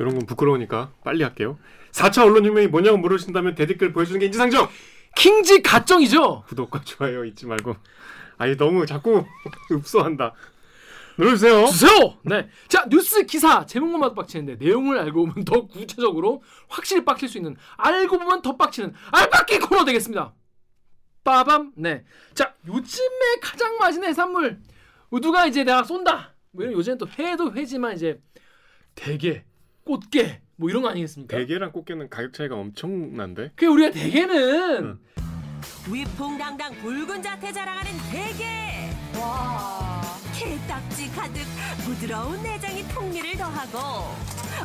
이런 건 부끄러우니까 빨리 할게요. 4차 언론 혁명이 뭐냐고 물으신다면 대댓글 보여주는 게 인지상정. 킹지 가정이죠. 구독과 좋아요 잊지 말고. 아니 너무 자꾸 읍소한다. 눌러주세요. 주세요. 네. 자 뉴스 기사 제목만 빡치는데 내용을 알고 보면 더 구체적으로 확실히 빡칠 수 있는 알고 보면 더 빡치는 알빡기 코너 되겠습니다. 빠밤. 네. 자 요즘에 가장 맛있는 해산물 우두가 이제 내가 쏜다. 뭐 이런 요즘엔 또 회도 회지만 이제 대게, 꽃게 뭐 이런 거 아니겠습니까? 대게랑 꽃게는 가격 차이가 엄청난데. 그 우리가 대게는 응. 위풍당당 붉은 자태 자랑하는 대게 와 게딱지 가득 부드러운 내장이 풍미를 더하고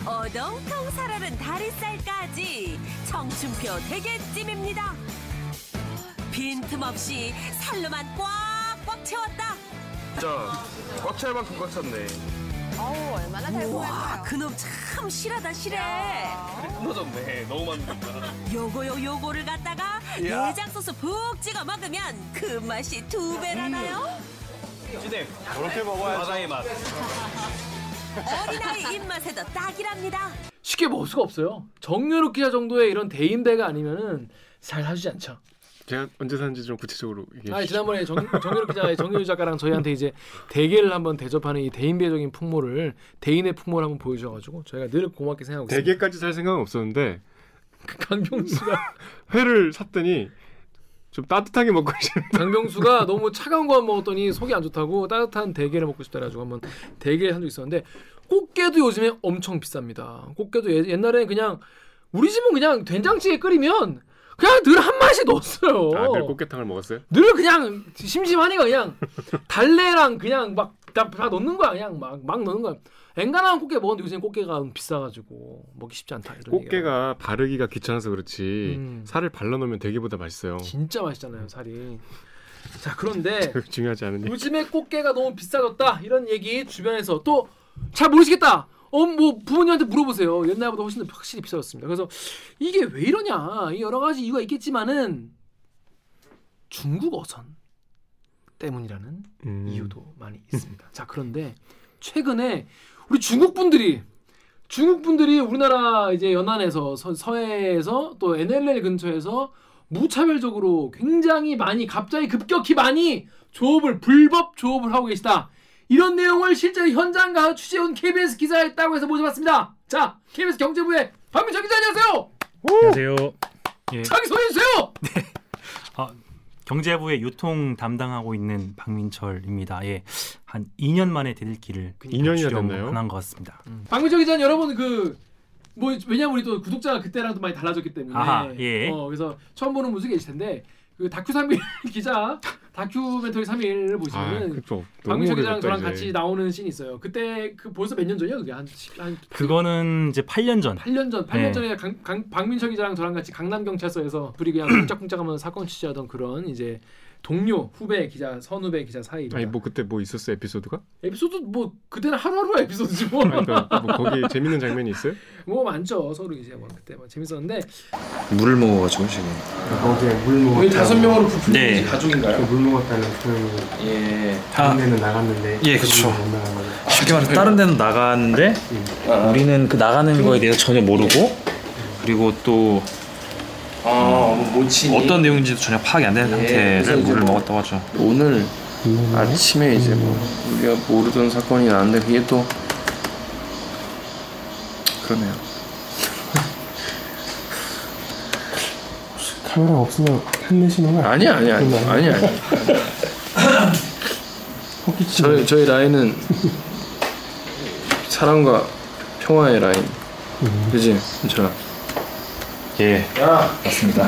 어동통 살아른 다리살까지 청춘표 대게찜입니다 빈틈없이 살로만 꽉꽉 채웠다 진짜 꽉 찰 만큼 꽉 찼네. 와 그놈 참 실하다 실해 끊어졌네. 너무 많으니까. 요거요 요거를 갖다가 이야. 내장 소스 푹 찍어 먹으면 그 맛이 두 배라나요? 진행. 그렇게 먹어야 바다의 맛. 어린아이 입맛에도 딱이랍니다. 쉽게 먹을 수가 없어요. 정유롭 기자 정도의 이런 대인배가 아니면은 잘 사주지 않죠. 제가 언제 사는지 좀 구체적으로 얘기해 아. 지난번에 정, 정유롭 기자의 정유롭 작가랑 저희한테 이제 대게를 한번 대접하는 이 대인배적인 풍모를 대인의 풍모를 한번 보여주셔가지고 저희가 늘 고맙게 생각하고 있습니다. 대게까지 살 생각은 없었는데 강병수가 회를 샀더니 좀 따뜻하게 먹고 싶은 강병수가 너무 차가운 거 먹었더니 속이 안 좋다고 따뜻한 대게를 먹고 싶다 해가지고 한번 대게를 산적 있었는데 꽃게도 요즘에 엄청 비쌉니다. 꽃게도 예, 옛날에 그냥 우리 집은 그냥 된장찌개 끓이면 그냥 늘한 마씩 넣었어요. 아, 늘 꽃게탕을 먹었어요? 늘 그냥 심심하니까 그냥 달래랑 그냥 막 다 넣는 거야 그냥 막 막 넣는 거야. 엔간한 꽃게 먹었는데 요새 꽃게가 비싸가지고 먹기 쉽지 않다. 이런 얘기가. 꽃게가 바르기가 귀찮아서 그렇지 음. 살을 발라 놓으면 대게보다 맛있어요. 진짜 맛있잖아요 살이. 자 그런데 중요하지 않은. 요즘에 꽃게가 너무 비싸졌다 이런 얘기 주변에서 또 잘 모르시겠다. 어 뭐 부모님한테 물어보세요. 옛날보다 훨씬 더 확실히 비싸졌습니다. 그래서 이게 왜 이러냐? 이 여러 가지 이유가 있겠지만은 중국 어선 때문이라는 음. 이유도 많이 있습니다. 자 그런데 최근에 우리 중국 분들이 중국 분들이 우리나라 이제 연안에서 서, 서해에서 또 NLL 근처에서 무차별적으로 굉장히 많이 갑자기 급격히 많이 조업을 불법 조업을 하고 계시다. 이런 내용을 실제로 현장 가서 취재온 KBS 기자가 있다고 해서 모셔봤습니다. 자, KBS 경제부의 박민철 기자 안녕하세요. 안녕하세요. 예, 자기 소개해 주세요. 경제부의 유통 담당하고 있는 박민철입니다. 예, 한 2년 만에 대들기를 2년이나 됐나요? 한것 같습니다. 박민철 기자는 여러분 그. 뭐 왜냐면 우리 또 구독자가 그때랑 또 많이 달라졌기 때문에 아하, 예. 어, 그래서 처음 보는 분들 계실 텐데 그 다큐 3일 기자 다큐멘터리 3일을 아, 보시면은 그쵸. 너무 박민철 기자랑 저랑 이제. 같이 나오는 씬이 있어요. 그때 그 벌써 몇 년 전이야 그게 한, 한 그거는 이제 8년 전. 8년 전, 8년 네. 전에 강, 강, 박민철 기자랑 저랑 같이 강남 경찰서에서 둘이 그냥 쿵짝쿵짝하면서 사건 취재하던 그런 이제 동료 후배 기자 선후배 기자 사이입니다. 아니 뭐 그때 뭐 있었어 에피소드가? 에피소드 뭐 그때는 하루하루 에피소드지 뭐. 그러니까 뭐 거기 재밌는 장면이 있어요? 뭐 많죠 서로 이제 뭐 그때 뭐 재밌었는데 물을 먹어가지고 지금. 어제 물 먹었다. 다섯 명으로 부푼 네. 가족인가요? 물 먹었다는 그 예. 다른 데는 나갔는데 예, 거예요. 쉽게 말해서 다른 데는 나가는데 우리는 그 나가는 거에 대해서 전혀 모르고 그리고 또 아, 모치. 어떤 내용인지도 전혀 파악이 안 되는 예, 그래서 이제 물을 뭐- 먹었다고 하죠. 오늘 아침에 이제 뭐 우리가 모르던 사건이 나는데 그게 또 그러네요. 카메라 없으면 혼내시는 거 아니야? 아니 아니 아니 아니 아니. 호기치. 저희 저희 라인은 사랑과 평화의 라인. 그지? 저. 예, 맞습니다.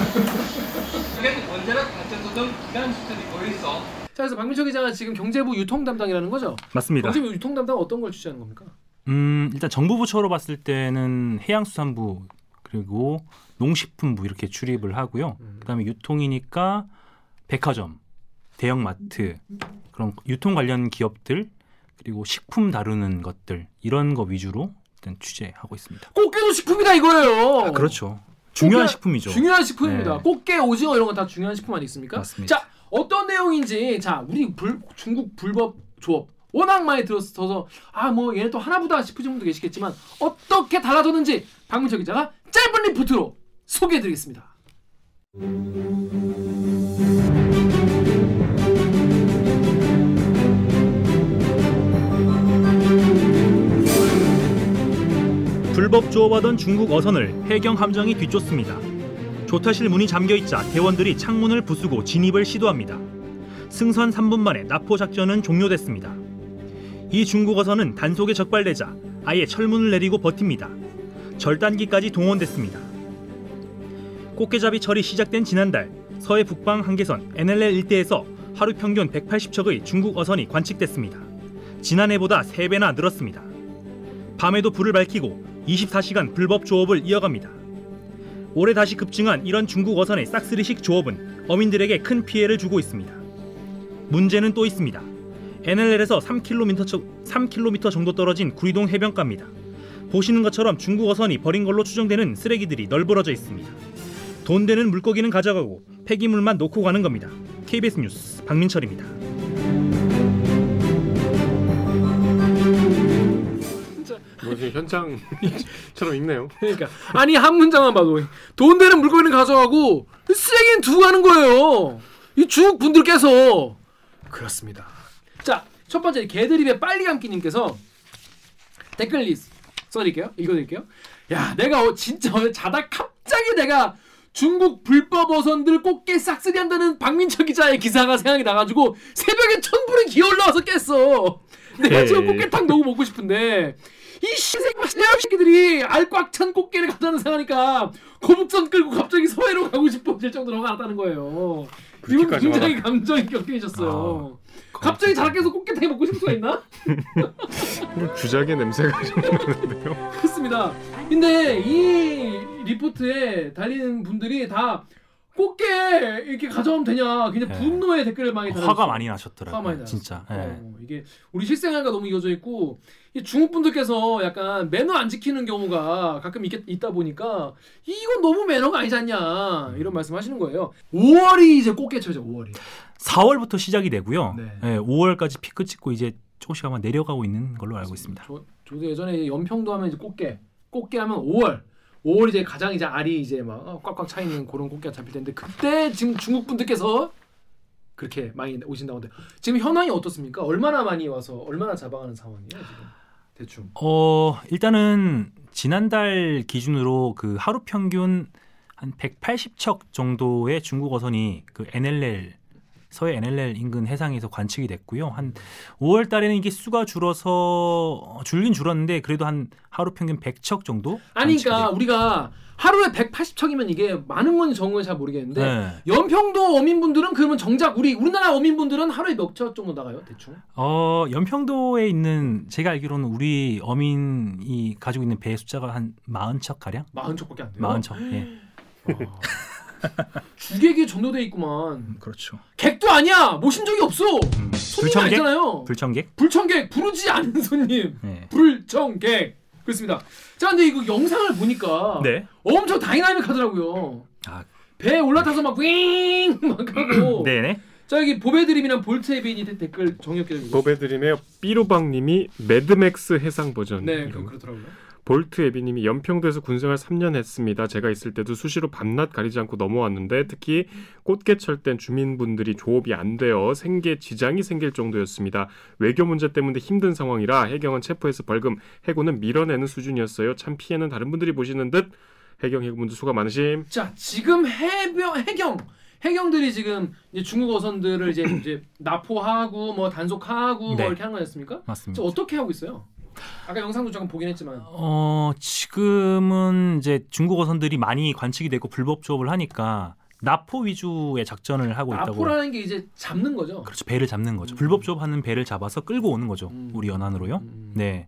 자 그래서 박민철 기자가 지금 경제부 유통 담당이라는 거죠? 맞습니다. 경제부 유통 담당 어떤 걸 취재하는 겁니까? 음, 일단 정부 부처로 봤을 때는 해양수산부 그리고 농식품부 이렇게 출입을 하고요. 음. 그다음에 유통이니까 백화점, 대형마트 그런 유통 관련 기업들 그리고 식품 다루는 것들 이런 거 위주로 일단 취재하고 있습니다. 꽃게도 식품이다 이거예요. 아, 그렇죠. 중요한 식품이죠. 중요한 식품입니다. 네. 꽃게, 오징어 이런 건 다 중요한 식품 아니겠습니까? 맞습니다. 자, 어떤 내용인지 자, 우리 불, 중국 불법 조업 워낙 많이 들었어서 아 뭐 얘네 또 하나보다 싶으신 분도 계시겠지만 어떻게 달라졌는지 박문철 기자가 짧은 리포트로 소개해드리겠습니다. 불법 조업하던 중국 어선을 해경 함정이 뒤쫓습니다. 조타실 문이 잠겨있자 대원들이 창문을 부수고 진입을 시도합니다. 승선 3분 만에 납포 작전은 종료됐습니다. 이 중국 어선은 단속에 적발되자 아예 철문을 내리고 버팁니다. 절단기까지 동원됐습니다. 꽃게잡이 철이 시작된 지난달 서해 북방 한계선 NLL 일대에서 하루 평균 180척의 중국 어선이 관측됐습니다. 지난해보다 3배나 늘었습니다. 밤에도 불을 밝히고 24시간 불법 조업을 이어갑니다. 올해 다시 급증한 이런 중국 어선의 싹쓸이식 조업은 어민들에게 큰 피해를 주고 있습니다. 문제는 또 있습니다. NLL에서 3km, 3km 정도 떨어진 구리동 해변가입니다. 보시는 것처럼 중국 어선이 버린 걸로 추정되는 쓰레기들이 널브러져 있습니다. 돈 되는 물고기는 가져가고 폐기물만 놓고 가는 겁니다. KBS 뉴스 박민철입니다. 무슨 현장처럼 있네요. 그러니까 아니 한 문장만 봐도 돈 되는 물건을 가져가고 쓰레기는 두고 가는 거예요. 이 중국 분들께서 그렇습니다. 자 첫 번째 개드립의 빨리 감기님께서 댓글 리스 써드릴게요. 읽어드릴게요. 야 내가 어, 진짜 오늘 자다 갑자기 내가 중국 불법 어선들 꽃게 싹쓸이 한다는 박민철 기자의 기사가 생각이 나가지고 새벽에 천불이 기어 올라와서 깼어. 내가 지금 에이. 꽃게탕 너무 먹고 싶은데 이 시새끼 새끼들이 알 꽉 찬 꽃게를 갖다는 생각하니까 거북선 끌고 갑자기 서해로 가고 싶어질 정도로 나왔다는 거예요. 이분 굉장히 감정이 격해졌어요. 아, 갑자기 자락해서 꽃게탕이 먹고 싶을 수가 있나? 주작의 냄새가 좀 나는데요. 그렇습니다. 근데 이 리포트에 달리는 분들이 다 꽃게 이렇게 가져오면 되냐 그냥 네. 분노의 댓글을 많이 달아주세요. 화가 많이 나셨더라고요. 많이. 진짜. 예. 어, 이게 우리 실생활과 너무 이어져 있고 이 중국 분들께서 약간 매너 안 지키는 경우가 가끔 있, 있다 보니까 이건 너무 매너가 아니지 않냐 이런 말씀하시는 거예요. 5월이 이제 꽃게철이죠. 5월이. 4월부터 시작이 되고요. 네. 예, 5월까지 피크 찍고 이제 조금씩 아마 내려가고 있는 걸로 알고 있습니다. 저, 저도 예전에 연평도 하면 이제 꽃게, 꽃게 하면 5월. 5월 이제 가장 이제 알이 이제 막 꽉꽉 차 있는 그런 꽃게가 잡힐 텐데 그때 지금 중국 분들께서 그렇게 많이 오신다고 하는데 지금 현황이 어떻습니까? 얼마나 많이 와서 얼마나 잡아가는 상황이에요 지금 대충. 어, 일단은 지난달 기준으로 그 하루 평균 한 180척 정도의 중국 어선이 그 NLL 서해 NLL 인근 해상에서 관측이 됐고요. 한 5월 달에는 이게 수가 줄어서 어, 줄긴 줄었는데 그래도 한 하루 평균 100척 정도? 아니 그러니까 됐- 우리가 하루에 180척이면 이게 많은 건지 적은 건지 잘 모르겠는데 네. 연평도 어민분들은 그러면 정작 우리 우리나라 어민분들은 하루에 몇 척 정도 나가요 대충? 어, 연평도에 있는 제가 알기로는 우리 어민이 가지고 있는 배 숫자가 한 40척 가량? 40척밖에 안 돼요. 40척. 예. 와. 주객이 전도돼 있구만. 그렇죠. 객도 아니야. 모신 적이 없어. 음, 불청객? 아니잖아요. 불청객? 불청객 부르지 않은 손님. 네. 불청객. 그렇습니다. 자, 근데 이거 영상을 보니까 네. 엄청 다이나믹하더라고요. 아, 배에 올라타서 막 윙! 막 하고. 네네. 자, 여기 보배드림이랑 볼트에비님이 데- 댓글 정리해 주세요. 보배드림의 삐로방님이 매드맥스 해상 버전. 네, 이런 그, 거. 그렇더라고요. 볼트 에비님이 연평도에서 군생활 3년 했습니다. 제가 있을 때도 수시로 밤낮 가리지 않고 넘어왔는데 특히 꽃게철 땐 주민분들이 조업이 안 되어 생계 지장이 생길 정도였습니다. 외교 문제 때문에 힘든 상황이라 해경은 체포해서 벌금 해고는 밀어내는 수준이었어요. 참 피해는 다른 분들이 보시는 듯 해경 해고분들 수고 많으심. 자, 지금 해병 해경 해경들이 지금 이제 중국 어선들을 이제 이제 납포하고 뭐 단속하고 네. 뭐 이렇게 하는 거였습니까? 맞습니다. 저 어떻게 하고 있어요? 아까 영상도 잠깐 보긴 했지만 어, 지금은 이제 중국 어선들이 많이 관측이 되고 불법 조업을 하니까 납포 위주의 작전을 하고 있다고. 납포라는 게 이제 잡는 거죠. 그렇죠. 배를 잡는 거죠. 음. 불법 조업하는 배를 잡아서 끌고 오는 거죠. 음. 우리 연안으로요. 음. 네.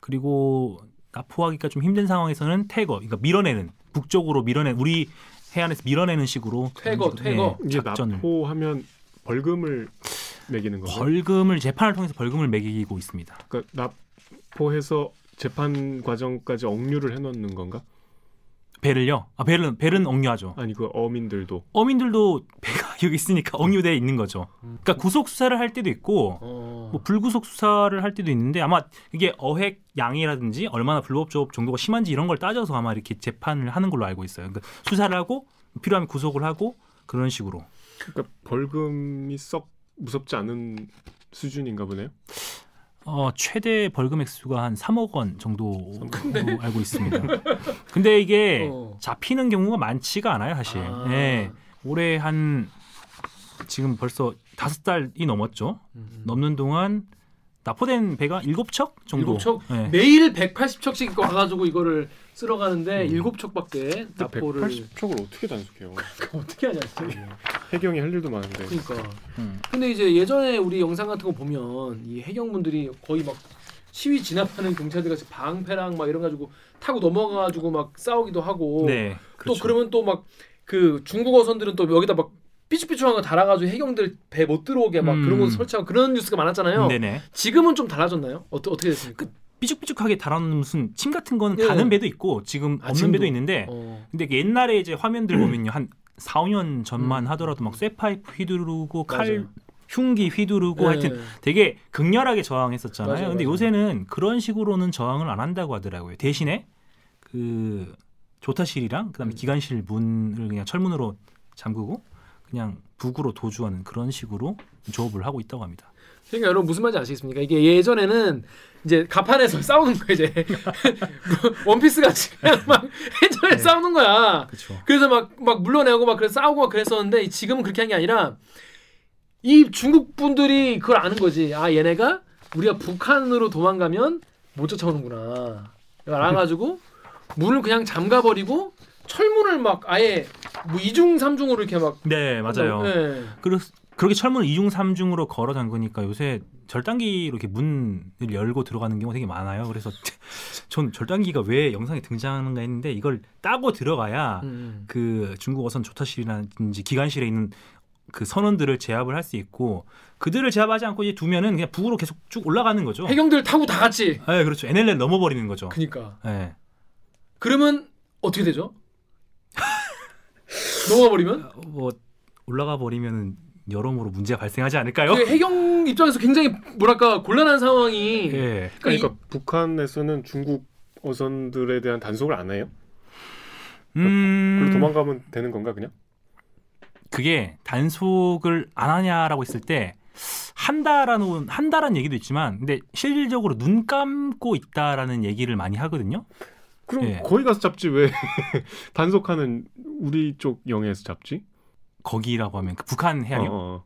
그리고 납포하기가 좀 힘든 상황에서는 태거, 그러니까 밀어내는 북쪽으로 밀어내 우리 해안에서 밀어내는 식으로 퇴거, 식으로, 퇴거. 예, 이제 작전을 납포하면 벌금을 매기는 건가요? 벌금을 재판을 통해서 벌금을 매기고 있습니다. 그러니까 납포해서 재판 과정까지 억류를 해놓는 건가? 배를요? 아 배는 배는 억류하죠. 아니 그 어민들도 어민들도 배가 여기 있으니까 억류돼 있는 거죠. 그러니까 구속 수사를 할 때도 있고 어. 뭐 불구속 수사를 할 때도 있는데 아마 이게 어획 양이라든지 얼마나 불법 조업 정도가 심한지 이런 걸 따져서 아마 이렇게 재판을 하는 걸로 알고 있어요. 그러니까 수사를 하고 필요하면 구속을 하고 그런 식으로. 그러니까 벌금이 썩 무섭지 않은 수준인가 보네요. 어, 최대 벌금 액수가 한 3억 원 정도로 알고 있습니다. 근데 이게 어. 잡히는 경우가 많지가 않아요, 사실. 아. 예. 올해 한 지금 벌써 다섯 달이 넘었죠. 넘는 동안 납포된 배가 일곱 척 정도. 일곱 척? 예. 매일 180척씩 와가지고 이거를 쓸어 가는데 일곱 척밖에 그 납포를 180척을 어떻게 단속해요? 어떻게 하냐 진짜. 해경이 할 일도 많은데. 그러니까. 음. 근데 이제 예전에 우리 영상 같은 거 보면 이 해경분들이 거의 막 시위 진압하는 경찰들 같이 방패랑 막 이런 가지고 타고 넘어가가지고 막 싸우기도 하고 네. 또 그렇죠. 그러면 또 막 그 중국 어선들은 또 여기다 막 삐죽삐죽한 거 달아가지고 해경들 배 못 들어오게 막 음. 그런 거 설치하고 그런 뉴스가 많았잖아요. 네네. 지금은 좀 달라졌나요? 어떠, 어떻게 됐습니까? 삐죽삐죽하게 달아놓는 무슨 침 같은 거는 예. 가는 배도 있고 지금 아, 없는 지금도? 배도 있는데 어. 근데 옛날에 이제 화면들 보면요 한 4, 5년 전만 하더라도 막 쇠파이프 휘두르고 칼 음. 맞아요. 흉기 휘두르고 네. 하여튼 되게 극렬하게 저항했었잖아요. 맞아요, 근데 맞아요. 요새는 그런 식으로는 저항을 안 한다고 하더라고요. 대신에 그 조타실이랑 그다음에 음. 기관실 문을 그냥 철문으로 잠그고 그냥 북으로 도주하는 그런 식으로 조업을 하고 있다고 합니다. 그러니까 여러분 무슨 말인지 아시겠습니까? 이게 예전에는 이제 가판에서 싸우는 거예요 이제 원피스 같이 그냥 막 해전에 네. 싸우는 거야. 그렇죠. 그래서 막 막 물러내고 막 그래서 싸우고 막 그랬었는데 지금은 그렇게 한 게 아니라 이 중국 분들이 그걸 아는 거지. 아 얘네가 우리가 북한으로 도망가면 못 쫓아오는구나. 알아가지고 문을 그냥 잠가버리고 철문을 막 아예 뭐 이중 삼중으로 이렇게 막 네 맞아요. 네. 그러, 그렇게 철문을 이중 삼중으로 걸어 잠그니까 요새 절단기로 이렇게 문을 열고 들어가는 경우가 되게 많아요. 그래서 전 절단기가 왜 영상에 등장하는가 했는데 이걸 따고 들어가야 음. 그 중국 어선 조타실이라든지 기관실에 있는 그 선원들을 제압을 할 수 있고 그들을 제압하지 않고 이제 두면은 그냥 북으로 계속 쭉 올라가는 거죠. 해경들 타고 다 같이. 네, 그렇죠. NLL 넘어버리는 거죠. 그니까. 네. 그러면 어떻게 되죠? 넘어가 버리면? 뭐 올라가 버리면은 여러모로 문제가 발생하지 않을까요? 그 해경 입장에서 굉장히 뭐랄까 곤란한 상황이. 예. 그러니까, 그러니까 북한에서는 중국 어선들에 대한 단속을 안 해요? 음. 그리고 도망가면 되는 건가 그냥? 그게 단속을 안 하냐라고 했을 때 한다라는 한다라는 얘기도 있지만 근데 실질적으로 눈 감고 있다라는 얘기를 많이 하거든요. 그럼 예. 거기 가서 잡지 왜 단속하는 우리 쪽 영해에서 잡지? 거기라고 하면 그 북한 해안이요. 어, 어.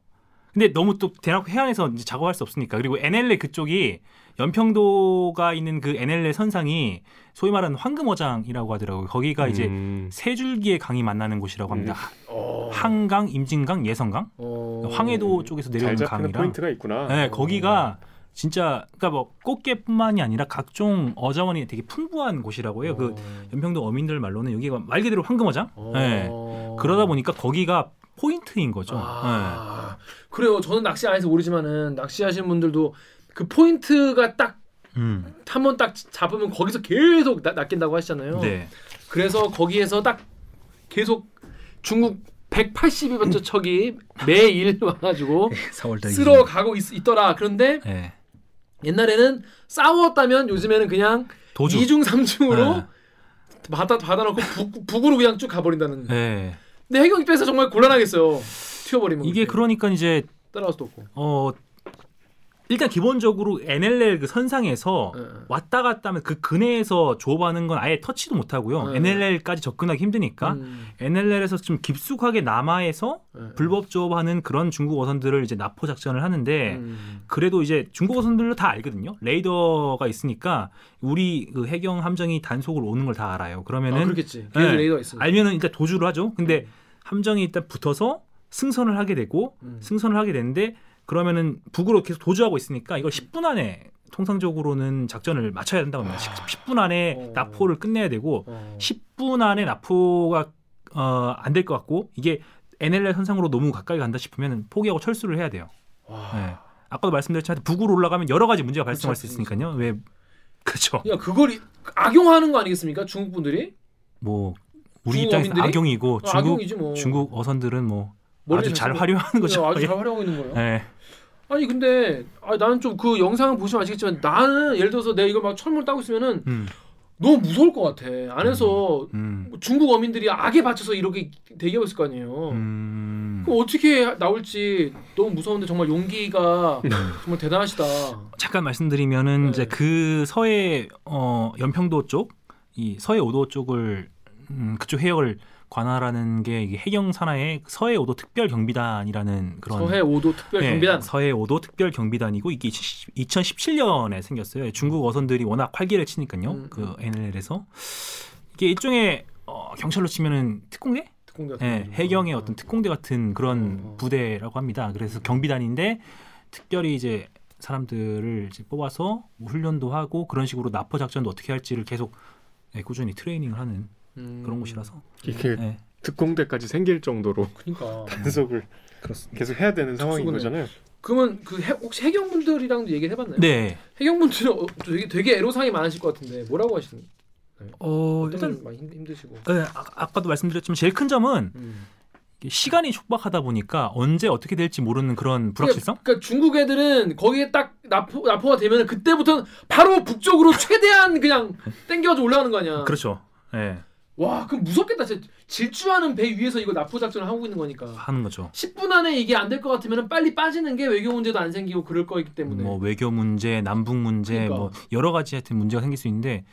근데 너무 또 대놓고 해안에서 이제 작업할 수 없으니까 그리고 NLL 그쪽이 연평도가 있는 그 NLL 선상이 소위 말하는 황금어장이라고 하더라고요. 거기가 이제 음. 세 줄기의 강이 만나는 곳이라고 합니다. 어. 한강, 임진강, 예성강, 어. 황해도 쪽에서 잘 내려오는 강이라. 포인트가 있구나. 네, 거기가 진짜 그러니까 뭐 꽃게뿐만이 아니라 각종 어자원이 되게 풍부한 곳이라고 해요. 그 연평도 어민들 말로는 여기가 말 그대로 황금어장. 어. 네. 그러다 보니까 거기가 포인트인 거죠. 네. 아, 그래요. 저는 낚시 안 해서 모르지만은 낚시하시는 분들도 그 포인트가 딱 음. 한번 딱 잡으면 거기서 계속 낚- 낚인다고 하시잖아요. 네. 그래서 거기에서 딱 계속 중국 180여 척이 매일 와가지고 4월달 쓸어 가고 있, 더라 그런데 네. 옛날에는 싸웠다면 요즘에는 그냥 도주. 이중 삼중으로 네. 받아 받아놓고 북, 북으로 그냥 쭉 가버린다는. 네. 근데 해경 입장에서 정말 곤란하겠어요. 튀어버리면 이게 그렇게. 그러니까 이제 따라갈 수도 없고. 어 일단 기본적으로 NLL 그 선상에서 네. 왔다 갔다 하면 그 근해에서 조업하는 건 아예 터치도 못 하고요. 네. NLL까지 접근하기 힘드니까 음, NLL에서 좀 깊숙하게 남아에서 네. 불법 조업하는 그런 중국 어선들을 이제 납포 작전을 하는데 음. 그래도 이제 중국 어선들도 다 알거든요. 레이더가 있으니까 우리 그 해경 함정이 단속을 오는 걸 다 알아요. 아, 그러면은 그렇겠지. 네. 레이더가 있으니까. 알면은 일단 도주를 하죠. 근데 함정이 일단 붙어서 승선을 하게 되고 음. 승선을 하게 되는데 그러면은 북으로 계속 도주하고 있으니까 이걸 10분 안에 통상적으로는 작전을 맞춰야 된다고 합니다. 10, 분 안에 어. 납포를 끝내야 되고 어. 10분 안에 납포가 어, 안 될 것 같고 이게 NLL 선상으로 너무 가까이 간다 싶으면 포기하고 철수를 해야 돼요. 와. 네. 아까도 말씀드렸지만 북으로 올라가면 여러 가지 문제가 발생할 그쵸, 수 있으니까요. 왜 그렇죠. 야 그걸 이- 악용하는 거 아니겠습니까? 중국 분들이 뭐 우리 입장에서? 악용이고 어, 중국 뭐. 중국 어선들은 뭐 아주 잘. 활용하는 거죠. 아주 예. 잘 활용하고 있는 거예요. 네. 아니 근데 아, 나는 좀 그 영상을 보시면 아시겠지만 나는 예를 들어서 내가 이거 막 철문 따고 있으면은 음, 너무 무서울 것 같아. 안에서 음, 중국 어민들이 악에 받쳐서 이렇게 대기하고 있을 거 아니에요. 음. 그럼 어떻게 나올지 너무 무서운데 정말 용기가 음. 정말 대단하시다. 잠깐 말씀드리면은 네. 이제 그 서해 어 연평도 쪽 이 서해 오도 쪽을 음, 그쪽 해역을 관할하는 게 해경 산하의 서해 오도 특별 경비단이라는 그런 서해 5도 특별 네, 경비단. 서해 오도 특별 경비단이고 이게 2017년에 생겼어요. 중국 어선들이 워낙 활기를 치니까요. 음, 그 음. NLL에서 이게 일종의 어, 경찰로 치면은 특공대? 특공대 네. 해경의 어. 어떤 특공대 같은 그런 어, 어. 부대라고 합니다. 그래서 경비단인데 특별히 이제 사람들을 이제 뽑아서 뭐 훈련도 하고 그런 식으로 납포 작전도 어떻게 할지를 계속 네, 꾸준히 트레이닝을 하는 음. 그런 곳이라서. 이게 네. 특공대까지 생길 정도로 그러니까. 단속을 계속 해야 되는 상황인. 거잖아요. 그러면 그 해, 혹시 해경분들이랑도 얘기를 해봤나요? 네. 해경분들은 어, 되게 되게 애로사항이 많으실 것 같은데 뭐라고 하시는? 어, 일단 일 많이 힘- 힘드시고. 네, 아, 아까도 말씀드렸지만 제일 큰 점은 음. 시간이 촉박하다 보니까 언제 어떻게 될지 모르는 그런 불확실성? 그러니까 중국 애들은 거기에 딱 납포 납포가 되면 그때부터 바로 북쪽으로 최대한 그냥 땡겨가지고 올라가는 거 아니야. 그렇죠. 예. 와, 그럼 무섭겠다. 진짜 질주하는 배 위에서 이거 납포 작전을 하고 있는 거니까. 하는 거죠. 10분 안에 이게 안 될 것 같으면 빨리 빠지는 게 외교 문제도 안 생기고 그럴 거기 때문에. 뭐 외교 문제, 남북 문제, 그러니까. 뭐 여러 가지 하여튼 문제가 생길 수 있는데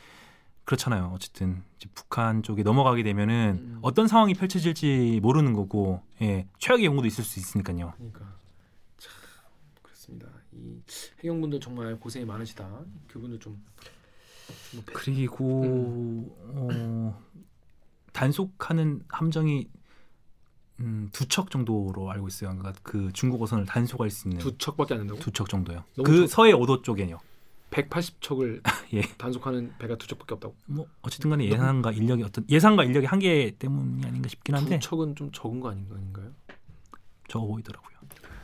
그렇잖아요. 어쨌든 이제 북한 쪽에 넘어가게 되면은 음. 어떤 상황이 펼쳐질지 모르는 거고, 예, 최악의 경우도 있을 수 있으니까요. 그러니까 참 그렇습니다. 이 해경분들 정말 고생이 많으시다. 그분들 좀. 좀 배- 그리고 음. 어, 단속하는 함정이 음, 두 척 정도로 알고 있어요. 그러니까 그 중국 어선을 단속할 수 있는 두 척밖에 안 된다고? 두 척 정도요. 그 적- 서해 오도 쪽에요. 180척을 예. 단속하는 배가 두 척밖에 없다고. 뭐 어쨌든간에 예산과 인력이 어떤 예산과 인력의 한계 때문이 아닌가 싶긴 한데 두 척은 좀 적은 거 아닌가 아닌가요? 적어 보이더라고요.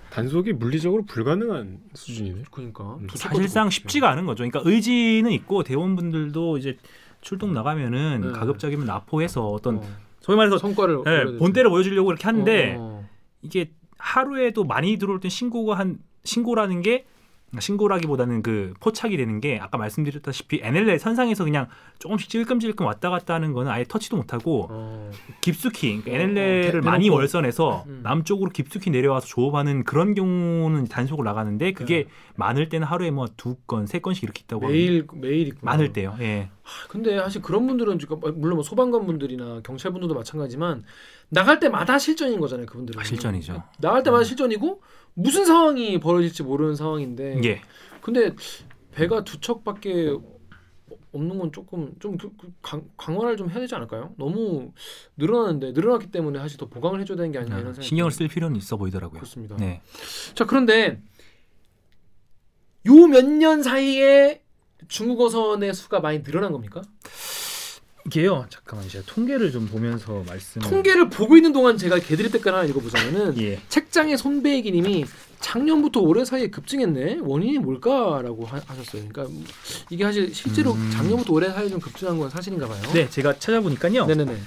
단속이 물리적으로 불가능한 수준이네. 그러니까 음. 사실상 쉽지가 않은 거죠. 그러니까 의지는 있고 대원분들도 이제 출동 나가면은 네. 가급적이면 납포해서 어떤 어, 소위 말해서 성과를 예, 보여야 본때를 보여주려고 이렇게. 하는데 어, 이게 하루에도 많이 들어올 땐 신고가 한 신고라는 게 신고라기보다는 그 포착이 되는 게 아까 말씀드렸다시피 NLL 선상에서 그냥 조금씩 찔끔찔끔 왔다 갔다 하는 거는 아예 터치도 못하고 어, 깊숙이 그러니까 어, NLL을 대- 많이 대놓고. 월선해서 음. 남쪽으로 깊숙이 내려와서 조업하는 그런 경우는 단속을 나가는데 그게 많을 때는 하루에 뭐 두 건, 세 건씩 이렇게 있다고 합니다. 매일 매일 있구나. 많을 때요. 예. 근데 사실 그런 분들은 지금 물론 뭐 소방관 분들이나 경찰 분들도 마찬가지지만 나갈 때마다 실전인 거잖아요. 그분들은 아, 실전이죠. 나갈 때마다 실전이고 무슨 상황이 벌어질지 모르는 상황인데. 예. 근데 배가 두 척밖에 없는 건 조금 좀 그- 그 강, 강화를 좀 해야 되지 않을까요? 너무 늘어나는데 늘어났기 때문에 사실 더 보강을 해줘야 되는 게 아니냐 이런 아, 생각이 신경을. 쓸 필요는 있어 보이더라고요. 그렇습니다. 네. 자 그런데 요 몇 년 사이에 중국어선의 수가 많이 늘어난 겁니까? 이게요. 잠깐만 제가 통계를 좀 보면서 말씀. 통계를 보고 있는 동안 제가 개드립 댓글 하나 읽어보자면은 예. 책장에 손배기님이 작년부터 올해 사이에 급증했네 원인이 뭘까라고 하, 하셨어요. 그러니까 이게 사실 실제로 음. 작년부터 올해 사이에 좀 급증한 건 사실인가 봐요. 네, 제가 찾아보니까요. 네네네.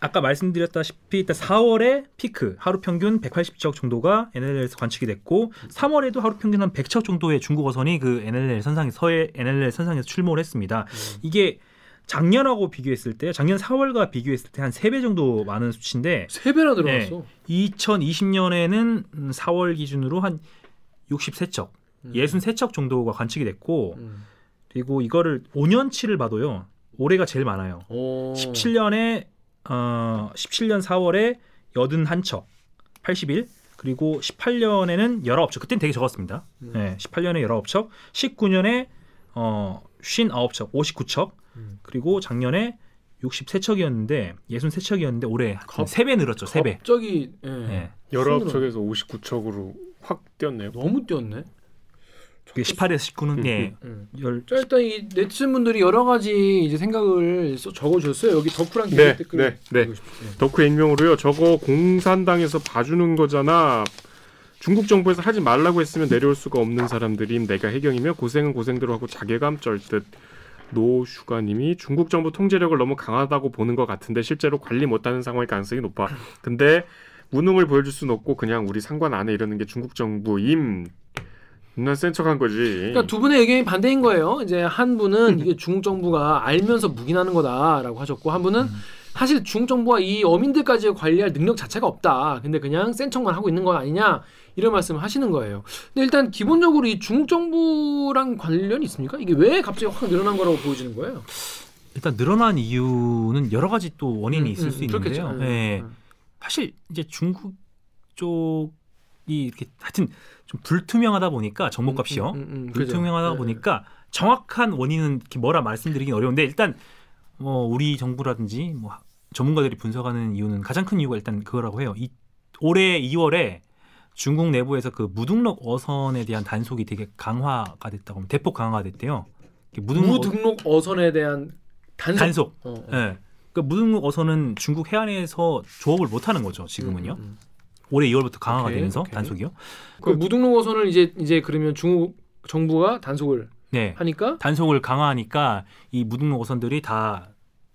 아까 말씀드렸다시피 일단 4월에 피크 하루 평균 180척 정도가 NLL에서 관측이 됐고 3월에도 하루 평균 한 100척 정도의 중국 어선이 그 NLL 선상 서해 NLL 선상에서 출몰을 했습니다. 이게 작년하고 비교했을 때 작년 4월과 비교했을 때한 3배 정도 많은 수치인데 세 배나 늘어났어. 2020년에는 4월 기준으로 한 63척, 음. 63척 정도가 관측이 됐고 음. 그리고 이거를 5년치를 봐도요. 올해가 제일 많아요. 오. 17년에 어 17년 4월에 81척 81 그리고 18년에는 19척 그땐 되게 적었습니다. 음. 네, 18년에 19척 19년에 어 59척 59척 음. 그리고 작년에 63척이었는데 63척이었는데 올해 갑- 3배 늘었죠. 3배. 갑자기 예. 네. 열아홉 척에서 59척으로 확 뛰었네요. 너무 뛰었네. 그게 18에서 19는 예. 음. 열 자 일단 이 네티즌 분들이 여러 가지 이제 생각을 써- 적어주셨어요. 여기 덕후랑 네, 댓글 네, 네. 읽으십시오. 덕후 익명으로요. 저거 공산당에서 봐주는 거잖아. 중국 정부에서 하지 말라고 했으면 내려올 수가 없는 사람들임. 내가 해경이며 고생은 고생대로 하고 자괴감 쩔듯. 노슈가님이 중국 정부 통제력을 너무 강하다고 보는 것 같은데 실제로 관리 못하는 상황일 가능성이 높아. 근데 무능을 보여줄 수는 없고 그냥 우리 상관 안에 이러는 게 중국 정부임. 난 센 척한 거지. 그러니까 두 분의 의견이 반대인 거예요. 이제 한 분은 이게 중국 정부가 알면서 묵인하는 거다라고 하셨고 한 분은 사실 중국 정부가 이 어민들까지 관리할 능력 자체가 없다. 근데 그냥 센 척만 하고 있는 건 아니냐 이런 말씀을 하시는 거예요. 근데 일단 기본적으로 이 중국 정부랑 관련이 있습니까? 이게 왜 갑자기 확 늘어난 거라고 보여지는 거예요? 일단 늘어난 이유는 여러 가지 또 원인이 음, 있을 음, 수. 있는데요. 음, 예. 음. 사실 이제 중국 쪽이 이렇게 하여튼 좀 불투명하다 보니까 정보값이요. 음. 불투명하다 네, 보니까 정확한 원인은 이렇게 뭐라 말씀드리긴 어려운데 일단 뭐 우리 정부라든지 뭐 전문가들이 분석하는 이유는 가장 큰 이유가 일단 그거라고 해요. 이 올해 2월에 중국 내부에서 그 무등록 어선에 대한 단속이 되게 강화가 됐다고 하면 대폭 강화가 됐대요. 이게 무등록, 무등록 어 선에 대한 단속. 단속. 어, 어. 예. 그 무등록 어선은 중국 해안에서 조업을 못 하는 거죠, 지금은요. 음, 음. 올해 2월부터 강화가 오케이, 되면서 오케이. 단속이요. 그 무등록 어선을 이제 이제 그러면 중국 정부가 단속을 네. 하니까 단속을 강화하니까 이 무등록 어선들이 다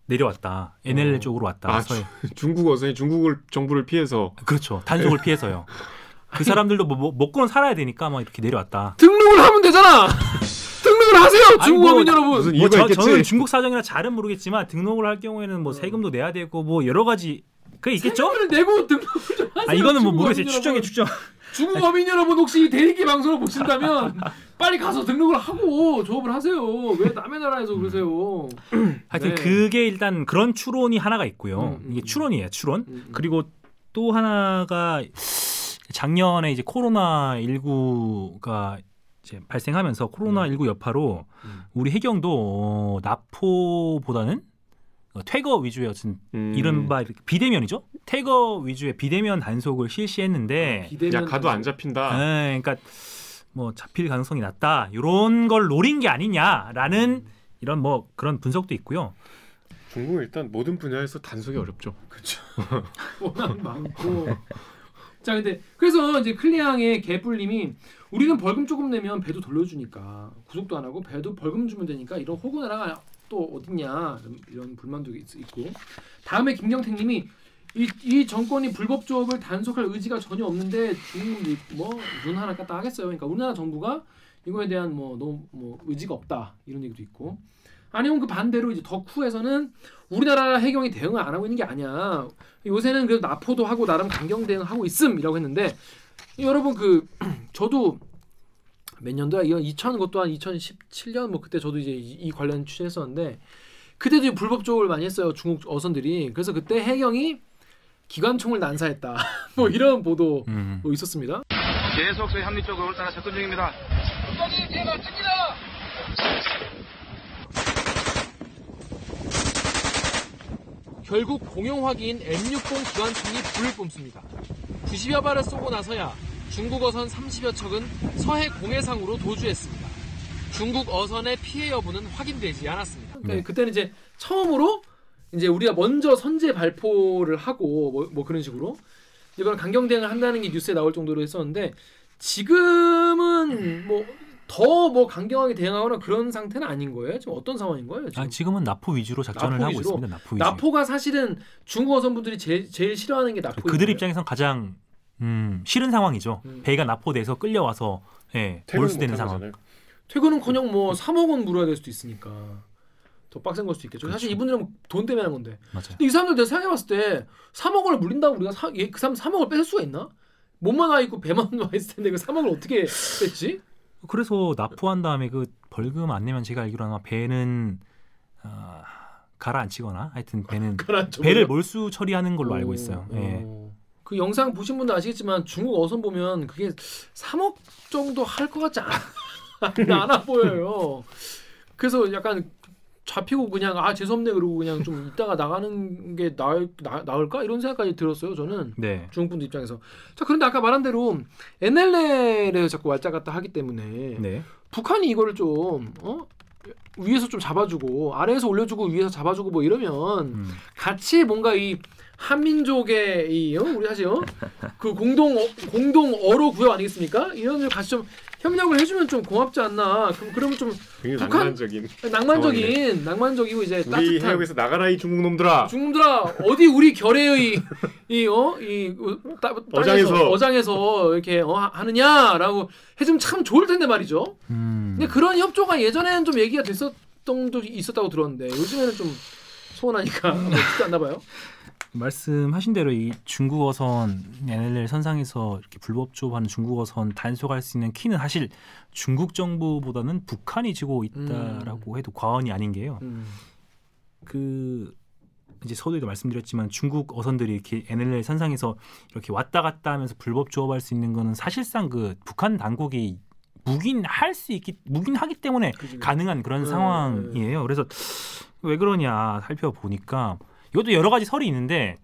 내려왔다. NLL 어. 쪽으로 왔다. 아, 서해. 중국 어선이 중국을 정부를 피해서 그렇죠. 단속을 피해서요. 그 사람들도 뭐, 뭐 먹고는 살아야 되니까 막 이렇게 내려왔다. 등록을 하면 되잖아. 등록을 하세요, 중국 뭐, 어민 여러분. 무슨 뭐 이유가 저, 있겠지. 저는 중국 사정이나 잘은 모르겠지만 등록을 할 경우에는 뭐 세금도 내야 되고 뭐 여러 가지 그게 있겠죠? 세금을 내고 등록을 좀 하세요. 아 이거는 뭐 모르겠어요. 여러분. 추정. 중국 어민 여러분 혹시 이 대리기 방송을 보신다면 빨리 가서 등록을 하고 조업을 하세요. 왜 남의 나라에서 그러세요? 하여튼 네. 그게 일단 그런 추론이 하나가 있고요. 음, 음, 이게 음. 추론이에요. 추론. 음, 음. 그리고 또 하나가 작년에 이제 코로나 19가 이제 발생하면서 코로나 19 여파로 음. 우리 해경도 어, 나포보다는 어, 퇴거 위주의 어떤 음. 이른바 이렇게 비대면이죠. 퇴거 위주의 비대면 단속을 실시했는데 비대면 야 가도 안 잡힌다. 에, 그러니까 뭐 잡힐 가능성이 낮다. 이런 걸 노린 게 아니냐라는 이런 뭐 그런 분석도 있고요. 중국은 일단 모든 분야에서 단속이 어렵죠. 워낙 많고. 자, 근데 그래서 이제 클리앙의 개뿔님이 우리는 벌금 조금 내면 배도 돌려주니까 구속도 안 하고 배도 벌금 주면 되니까 이런 호구나라가 또 어딨냐 이런, 불만도 있, 있고 다음에 김경택님이 이, 이 정권이 불법 조업을 단속할 의지가 전혀 없는데 중국이 뭐눈 하나 깠다 하겠어요. 그러니까 우리나라 정부가 이거에 대한 뭐 너무 뭐 의지가 없다 이런 얘기도 있고 아니면 그 반대로 이제 덕후에서는 우리나라 해경이 대응을 안 하고 있는 게 아니야. 요새는 그래도 나포도 하고 나름 강경 대응하고 있음이라고 했는데 여러분 그 저도 몇 년도야? 이건 2000 것도 한 2017년 뭐 그때 저도 이제 이, 이 관련 취재했었는데 그때도 불법 조업을 많이 했어요 중국 어선들이. 그래서 그때 해경이 기관총을 난사했다. 뭐 이런 보도 음. 뭐 있었습니다. 계속 저희 합리 쪽으로 따라 접근 중입니다. 결국 공용 화기인 M60 기관총이 불을 뿜습니다. 90여 발을 쏘고 나서야 중국 어선 30여 척은 서해 공해상으로 도주했습니다. 중국 어선의 피해 여부는 확인되지 않았습니다. 네. 그때는 이제 처음으로 이제 우리가 먼저 선제 발포를 하고 뭐, 뭐 그런 식으로 이걸 강경 대응을 한다는 게 뉴스에 나올 정도로 했었는데 지금은 뭐더뭐 강경하게 대응하거나 그런 상태는 아닌 거예요. 지금 어떤 상황인 거예요? 지금? 아, 지금은 나포 위주로 작전을 나포 하고 위주로? 있습니다. 나포 위주. 나포가 사실은 중국 어선분들이 제일, 제일 싫어하는 게 나포. 그들 입장에선 가장 음, 싫은 상황이죠. 음. 배가 나포돼서 끌려와서 예, 몰수되는 상황. 거잖아요. 퇴근은커녕 뭐 3억 원 물어야 될 수도 있으니까 더 빡센 걸 수도 있겠죠. 사실 그렇죠. 이분들은 돈 때문에 하는 건데. 맞아요. 근데 이 사람들 내가 생각해봤을 때 3억 원을 물린다고 우리가 사, 얘, 그 사람 3억을 뺄 수가 있나? 몸만 와 있고 배만 와 있을 텐데 그 3억을 어떻게 뺐지? 그래서 납포한 다음에 그 벌금 안 내면 제가 알기로 아마 배는 어, 가라앉히거나 하여튼 배는 배를. 몰수 처리하는 걸로 알고 있어요. 오, 예. 오. 그 영상 보신 분들 아시겠지만 중국 어선 보면 그게 3억 정도 할 것 같지 않아, 않아 보여요. 그래서 약간 잡히고 그냥 아 재수없네 그러고 그냥 좀 이따가 나가는 게 나을 나, 나을까 이런 생각까지 들었어요 저는 네. 중국 분들 입장에서 자 그런데 아까 말한 대로 NLL에 자꾸 왔다 갔다 하기 때문에 네. 북한이 이거를 좀 어? 위에서 좀 잡아주고 아래에서 올려주고 위에서 잡아주고 뭐 이러면 음. 같이 뭔가 이 한민족의 이 어? 우리 사실 어? 그 공동 어, 공동 어로 구역 아니겠습니까? 이런 걸 같이 좀 협력을 해주면 좀 고맙지 않나? 그럼 그러면 좀 굉장히 북한- 낭만적인. 낭만적인 낭만적이고 이제 우리 따뜻한 해역에서 나가라 이 중국 놈들아. 중들아 어디 우리 결의의 이어이 어장에서. 어장에서 이렇게 어, 하- 하느냐라고 해주면 참 좋을 텐데 말이죠. 음. 근데 그런 협조가 예전에는 좀 얘기가 됐었던 적이 있었다고 들었는데 요즘에는 좀 소원하니까 뭐 듣지 않나 봐요. 말씀하신 대로 이 중국어선 NLL 선상에서 이렇게 불법 조업하는 중국어선 단속할 수 있는 키는 사실 중국 정부보다는 북한이 지고 있다라고 해도 과언이 아닌 게요. 음. 그 이제 서두에도 말씀드렸지만 중국 어선들이 이렇게 NLL 선상에서 이렇게 왔다 갔다 하면서 불법 조업할 수 있는 거는 사실상 그 북한 당국이 묵인할 수 있기 묵인하기 때문에 그지. 가능한 그런 네, 상황이에요. 그래서 왜 그러냐 살펴보니까 이것도 여러 가지 설이 있는데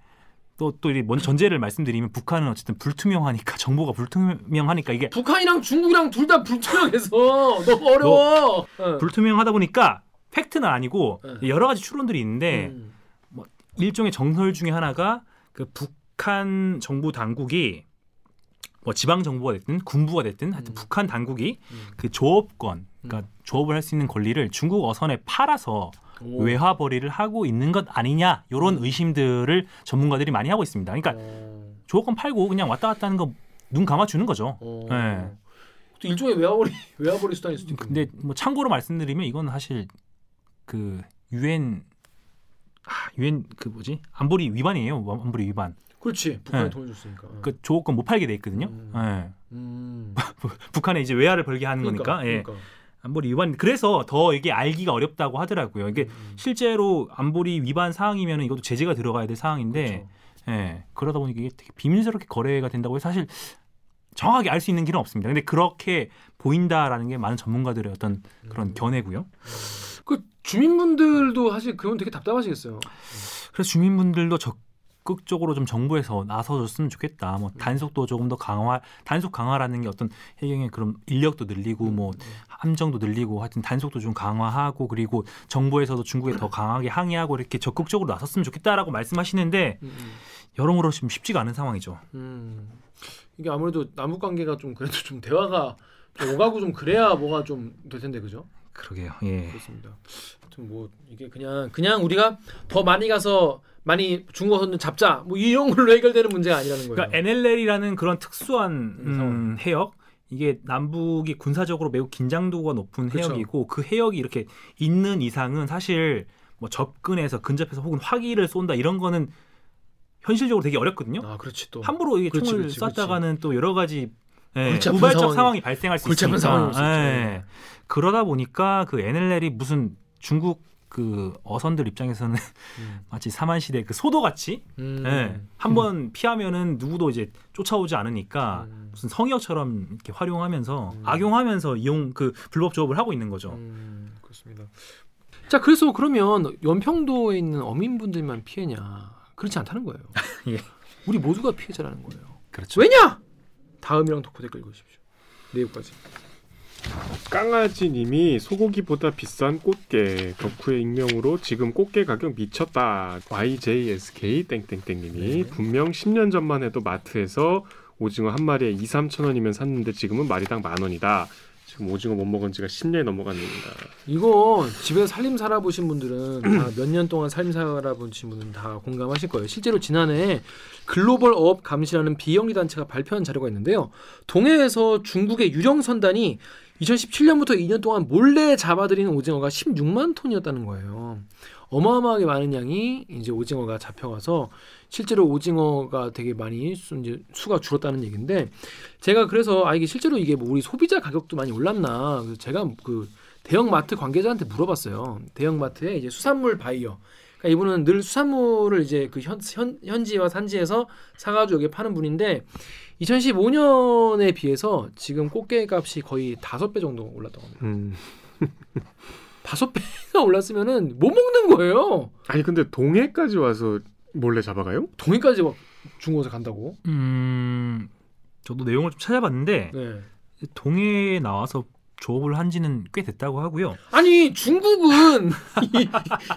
또또 먼저 전제를 말씀드리면 북한은 어쨌든 불투명하니까 정보가 불투명하니까 이게 북한이랑 중국이랑 둘 다 불투명해서 너무 어려워. 어. 불투명하다 보니까 팩트는 아니고 네. 여러 가지 추론들이 있는데 음. 일종의 정설 중에 하나가 그 북한 정부 당국이 뭐 지방 정부가 됐든 군부가 됐든 하여튼 음. 북한 당국이 음. 그 조업권 그러니까 조업을 할 수 있는 권리를 중국 어선에 팔아서 오. 외화 벌이를 하고 있는 것 아니냐 이런 의심들을 전문가들이 많이 하고 있습니다. 그러니까 어. 조업권 팔고 그냥 왔다 갔다 하는 거 눈 감아 주는 거죠. 어. 네. 또 일종의 외화벌이 외화벌이 수단일 수도 있고. 근데 뭐 참고로 말씀드리면 이건 사실 그 유엔 아, 유엔 그 뭐지 안보리 위반이에요. 안보리 위반. 그렇지 북한에 네. 돈을 줬으니까. 어. 그 조업권 못 팔게 돼 있거든요. 음. 예. 음. 북한에 이제 외화를 벌게 하는 그러니까, 거니까. 예. 그러니까. 안보리 위반. 그래서 더 이게 알기가 어렵다고 하더라고요. 이게 음. 실제로 안보리 위반 사항이면 이것도 제재가 들어가야 될 사항인데, 그렇죠. 예. 그러다 보니까 이게 되게 비밀스럽게 거래가 된다고 해서 사실 정확하게 알수 있는 길은 없습니다. 근데 그렇게 보인다라는 게 많은 전문가들의 어떤 그런 음. 견해고요. 그 주민분들도 사실 그건 되게 답답하시겠어요. 그래서 주민분들도 적 극적으로 좀 정부에서 나서줬으면 좋겠다. 뭐 단속도 조금 더 강화, 단속 강화라는 게 어떤 해경의 그런 인력도 늘리고 뭐 함정도 늘리고 하여튼 단속도 좀 강화하고 그리고 정부에서도 중국에 더 강하게 항의하고 이렇게 적극적으로 나섰으면 좋겠다라고 말씀하시는데 음, 음. 여러모로 지금 쉽지가 않은 상황이죠. 음. 이게 아무래도 남북 관계가 좀 그래도 좀 대화가 좀 오가고 좀 그래야 뭐가 좀 될 텐데 그죠? 그러게요. 예. 그렇습니다. 하여튼 뭐 이게 그냥 그냥 우리가 더 많이 가서 많이 중국어선 잡자 뭐 이런 걸로 해결되는 문제가 아니라는 거예요. 그러니까 NLL이라는 그런 특수한 음. 음, 해역 이게 남북이 군사적으로 매우 긴장도가 높은 그쵸. 해역이고 그 해역이 이렇게 있는 이상은 사실 뭐 접근해서 근접해서 혹은 화기를 쏜다 이런 거는 현실적으로 되게 어렵거든요. 아 그렇지 또 함부로 이게 그렇지, 총을 그렇지, 쐈다가는 또 여러 가지 예, 우발적 상황이- 발생할 수 있으니까. 예. 그러다 보니까 그 NLL이 무슨 중국 그 어선들 입장에서는 음. 마치 사만 시대 그 소도 같이 음. 예. 한번 피하면은 누구도 이제 쫓아오지 않으니까 음. 무슨 성역처럼 이렇게 활용하면서 음. 악용하면서 이용 그 불법 조업을 하고 있는 거죠. 음, 그렇습니다. 자 그래서 그러면 연평도에 있는 어민분들만 피해냐? 그렇지 않다는 거예요. 예. 우리 모두가 피해자라는 거예요. 그렇죠. 왜냐? 다음이랑 덕후 댓글 읽으십시오. 내일까지. 깡아지님이 소고기보다 비싼 꽃게 덕후의 익명으로 지금 꽃게 가격 미쳤다. YJSK 땡땡땡님이 네. 분명 10년 전만 해도 마트에서 오징어 한 마리에 2, 3천 원이면 샀는데 지금은 마리당 만 원이다. 지금 오징어 못 먹은 지가 10년이 넘어갔습니다. 이거 집에서 살림 살아보신 분들은 다 몇 년 동안 살림 살아보신 분들은 다 공감하실 거예요. 실제로 지난해 글로벌 어업 감시라는 비영리 단체가 발표한 자료가 있는데요. 동해에서 중국의 유령 선단이 2017년부터 2년 동안 몰래 잡아들이는 오징어가 16만 톤이었다는 거예요. 어마어마하게 많은 양이 이제 오징어가 잡혀가서 실제로 오징어가 되게 많이 수, 이제 수가 줄었다는 얘기인데 제가 그래서 아 이게 실제로 이게 뭐 우리 소비자 가격도 많이 올랐나 그래서 제가 그 대형 마트 관계자한테 물어봤어요. 대형 마트에 이제 수산물 바이어. 그러니까 이분은 늘 수산물을 이제 그 현, 현, 현지와 산지에서 사가지고 여기 파는 분인데 2015년에 비해서 지금 꽃게 값이 거의 다섯 배 정도 올랐다고 합니다. 음. 다섯 배가 올랐으면은 못 먹는 거예요. 아니 근데 동해까지 와서 몰래 잡아가요? 동해까지 막 중국에서 간다고. 음, 저도 내용을 좀 찾아봤는데 네. 동해에 나와서 조업을 한지는 꽤 됐다고 하고요. 아니 중국은 이,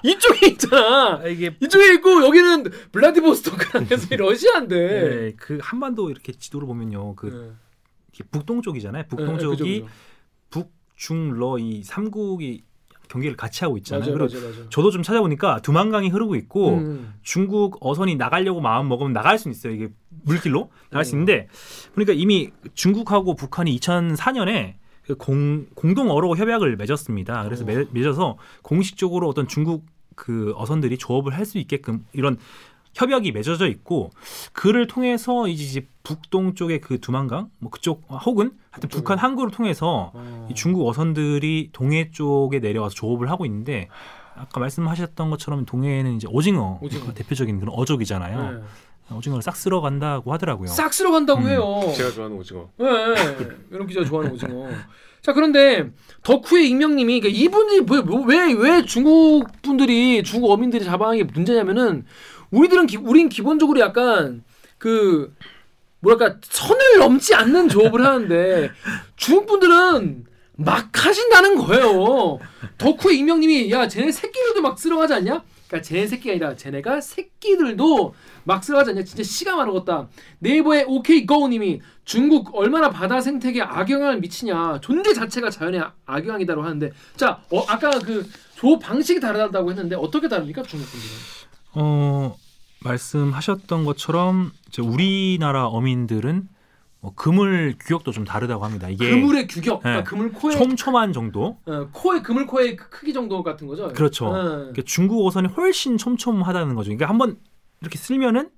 이쪽에 있잖아. 이게 이쪽에 있고 여기는 블라디보스토크라서 러시아인데. 네, 그 한반도 이렇게 지도를 보면요, 그 네. 북동쪽이잖아요. 네, 북동쪽이 그죠. 북중러 이 삼국이 경계를 같이 하고 있잖아요. 맞아요, 그리고 맞아요, 맞아요. 저도 좀 찾아보니까 두만강이 흐르고 있고 음. 중국 어선이 나가려고 마음 먹으면 나갈 수는 있어요. 이게 물길로 나갈 수 음. 있는데 보니까 이미 중국하고 북한이 2004년에 그 공, 공동 어로 협약을 맺었습니다. 그래서 매, 맺어서 공식적으로 어떤 중국 그 어선들이 조업을 할 수 있게끔 이런 협약이 맺어져 있고 그를 통해서 이제 북동 쪽의 그 두만강 뭐 그쪽 혹은 하여튼 북한 항구를 통해서 어. 이 중국 어선들이 동해 쪽에 내려와서 조업을 하고 있는데 아까 말씀하셨던 것처럼 동해에는 이제 오징어, 오징어. 대표적인 그런 어족이잖아요. 네. 오징어를 싹 쓸어 간다고 하더라고요. 싹 쓸어 간다고 음. 해요. 제가 좋아하는 오징어. 네, 이런 기자 좋아하는 오징어. 자 그런데 덕후의 익명님이 그러니까 이분이 왜왜 왜 중국 분들이 중국 어민들이 게 문제냐면은 우리들은 기, 우린 기본적으로 약간 그 뭐랄까 선을 넘지 않는 조업을 하는데 중국 분들은 막 하신다는 거예요. 덕후의 익명님이 야 쟤네 새끼들도 막 쓸어가지 않냐? 그러니까 쟤네 새끼가 아니라 쟤네가 새끼들도 막 않냐? 진짜 씨가 많았겠다. 네이버의 오케이 고님이 중국 얼마나 바다 생태계에 악영향을 미치냐 존재 자체가 자연의 악영향이다로 하는데 자 어, 아까 그 조업 방식이 다르다고 했는데 어떻게 다릅니까 중국 분들은? 어 말씀하셨던 것처럼 이제 우리나라 어민들은 뭐 그물 규격도 좀 다르다고 합니다. 이게 그물의 규격, 네. 그러니까 그물 코의 촘촘한 정도. 어, 코의 그물 코의 크- 크기 정도 같은 거죠? 그렇죠. 어. 그러니까 중국 어선이 훨씬 촘촘하다는 거죠. 그러니까 한번 이렇게 쓸면은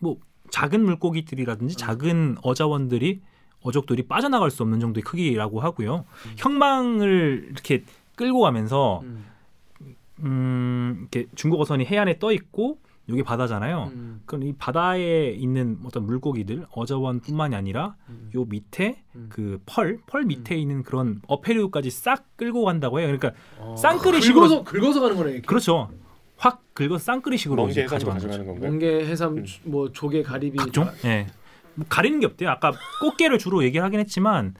뭐 작은 물고기들이라든지 작은 어자원들이 어족들이 빠져나갈 수 없는 정도의 크기라고 하고요. 형망을 이렇게 끌고 가면서 음. 음, 이렇게 중국 어선이 해안에 떠 있고 여기 바다잖아요. 음. 그럼 이 바다에 있는 어떤 물고기들 어자원뿐만이 아니라 음. 요 밑에 음. 그 펄, 펄 밑에 있는 그런 어패류까지 싹 끌고 간다고 해요. 그러니까 어. 쌍끌이식으로 긁어서 긁어서 가는 거네. 이렇게. 그렇죠. 확 긁어서 쌍끌이식으로 멍게 가져가는 거죠. 멍게, 해삼, 음. 주- 뭐 조개, 가리비 각종? 예. 뭐 가리는 게 없대요. 아까 꽃게를 주로 얘기를 하긴 했지만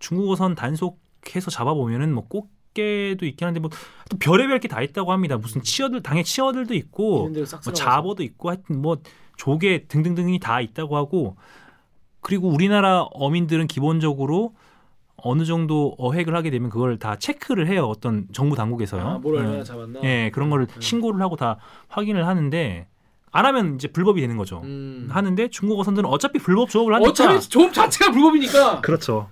중국어선 단속해서 잡아보면은 뭐 꽃 게도 있긴 한데 뭐 또 별의별 게 다 있다고 합니다. 무슨 치어들 당연히 치어들도 있고 뭐. 잡어도 있고 하여튼 뭐 조개 등등등이 다 있다고 하고 그리고 우리나라 어민들은 기본적으로 어느 정도 어획을 하게 되면 그걸 다 체크를 해요. 어떤 정부 당국에서요. 아, 뭘 얼마나 예. 잡았나? 예, 그런 거를 음. 신고를 하고 다 확인을 하는데 안 하면 이제 불법이 되는 거죠. 음. 하는데 중국 어선들은 어차피 불법 조업을 하니까 어차피 조업 자체가 불법이니까. 그렇죠.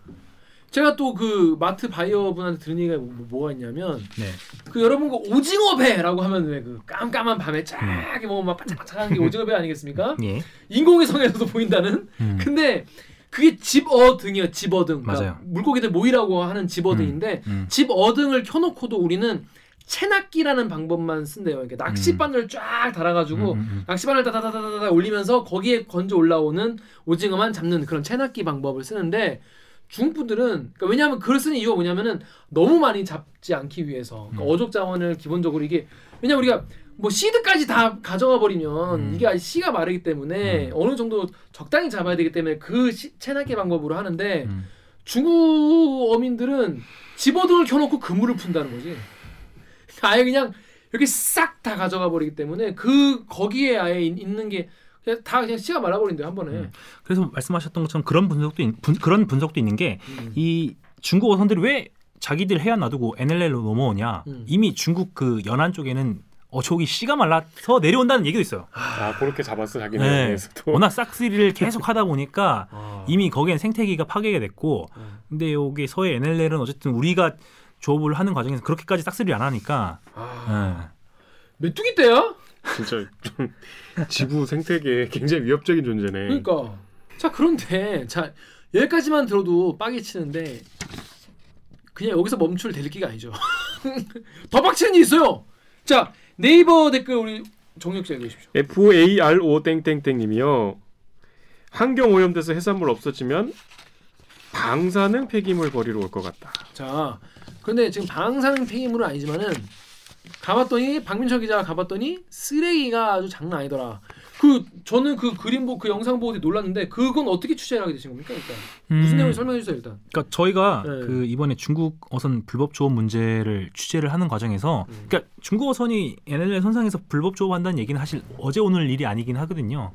제가 또 그 마트 바이어 분한테 들은 얘기가 뭐, 뭐가 있냐면 네. 그 여러분 그 오징어 배라고 하면 왜 그 깜깜한 밤에 쫙 음. 뭐막 반짝반짝한 게 오징어 배 아니겠습니까? 예. 인공의 성에서도 보인다는. 음. 근데 그게 집어등이요, 집어등. 그러니까 맞아요. 물고기들 모이라고 하는 집어등인데 음. 집어등을 켜놓고도 우리는 채낚기라는 방법만 쓴대요. 이렇게 낚싯바늘 쫙 달아가지고 음, 음, 음. 낚싯바늘 다다다다다 올리면서 거기에 건져 올라오는 오징어만 잡는 그런 채낚기 방법을 쓰는데 중국 분들은 그러니까 왜냐하면 그걸 쓰는 이유가 뭐냐면은 너무 많이 잡지 않기 위해서 그러니까 음. 어족 자원을 기본적으로 이게 왜냐 면 우리가 뭐 시드까지 다 가져가 버리면 음. 이게 씨가 마르기 때문에 음. 어느 정도 적당히 잡아야 되기 때문에 그 시- 채낚기 방법으로 하는데 음. 중국 어민들은 집어등을 켜놓고 그물을 푼다는 거지. 아예 그냥 이렇게 싹 다 가져가 버리기 때문에 그 거기에 아예 있- 있는 게 그냥 다 그냥 씨가 말라버린대요 한 번에. 음. 그래서 말씀하셨던 것처럼 그런 분석도 있, 분, 그런 분석도 있는 게이 음. 중국 어선들이 왜 자기들 해안 놔두고 NLL로 넘어오냐? 음. 이미 중국 그 연안 쪽에는 어족이 씨가 말라서 내려온다는 얘기도 있어요. 아 그렇게 잡았어 자기네 네. 워낙 싹쓸이를 계속 하다 보니까 아. 이미 거기엔 생태계가 파괴가 됐고 음. 근데 여기 서해 NLL은 어쨌든 우리가 조업을 하는 과정에서 그렇게까지 싹쓸이를 안 하니까 아. 예. 메뚜기 떼야? 진짜 좀 지구 생태계에 굉장히 위협적인 존재네. 그러니까. 자 그런데 자 여기까지만 들어도 빡이 치는데 그냥 여기서 멈출 대리기가 아니죠. 더 빡치는 일이 있어요. 자 네이버 댓글 우리 씨 읽으십시오. F A R O 땡땡땡님이요. 환경 오염돼서 해산물 없어지면 방사능 폐기물 버리러 올 것 같다. 자 근데 지금 방사능 폐기물은 아니지만은 가봤더니 박민철 기자가 가봤더니 쓰레기가 아주 장난 아니더라. 그 저는 그 그림 보그 영상 보고 놀랐는데 그건 어떻게 취재를 하게 되신 겁니까 일단 무슨 음, 내용인지 설명해 주세요 일단. 그러니까 저희가 네. 그 이번에 중국 어선 불법 조업 문제를 취재를 하는 과정에서 음. 그러니까 중국 어선이 NLL 선상에서 불법 조업한다는 얘기는 사실 어제 오늘 일이 아니긴 하거든요.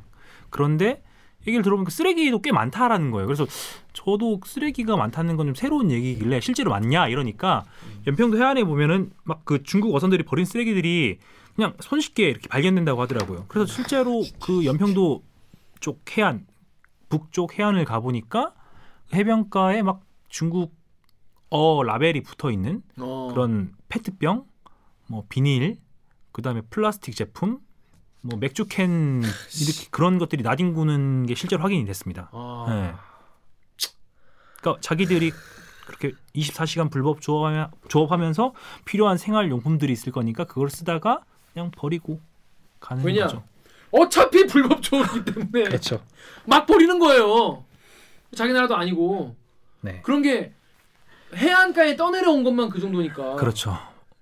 그런데 얘기를 들어보니까 쓰레기도 꽤 많다라는 거예요. 그래서 저도 쓰레기가 많다는 건 좀 새로운 얘기길래 실제로 많냐 이러니까 연평도 해안에 보면은 막 그 중국 어선들이 버린 쓰레기들이 그냥 손쉽게 이렇게 발견된다고 하더라고요. 그래서 실제로 그 연평도 쪽 해안 북쪽 해안을 가 보니까 해변가에 막 중국 어 라벨이 붙어 있는 어. 그런 페트병, 뭐 비닐, 그다음에 플라스틱 제품, 뭐 맥주 캔 이렇게 그런 것들이 나뒹구는 게 실제로 확인이 됐습니다. 아. 네. 그러니까 자기들이 그렇게 24시간 불법 조업하며, 조업하면서 필요한 생활 용품들이 있을 거니까 그걸 쓰다가 그냥 버리고 가는 왜냐? 거죠. 어차피 불법 조업이기 때문에 그렇죠. 막 버리는 거예요. 자기 나라도 아니고 네. 그런 게 해안가에 떠내려온 것만 그 정도니까. 그렇죠.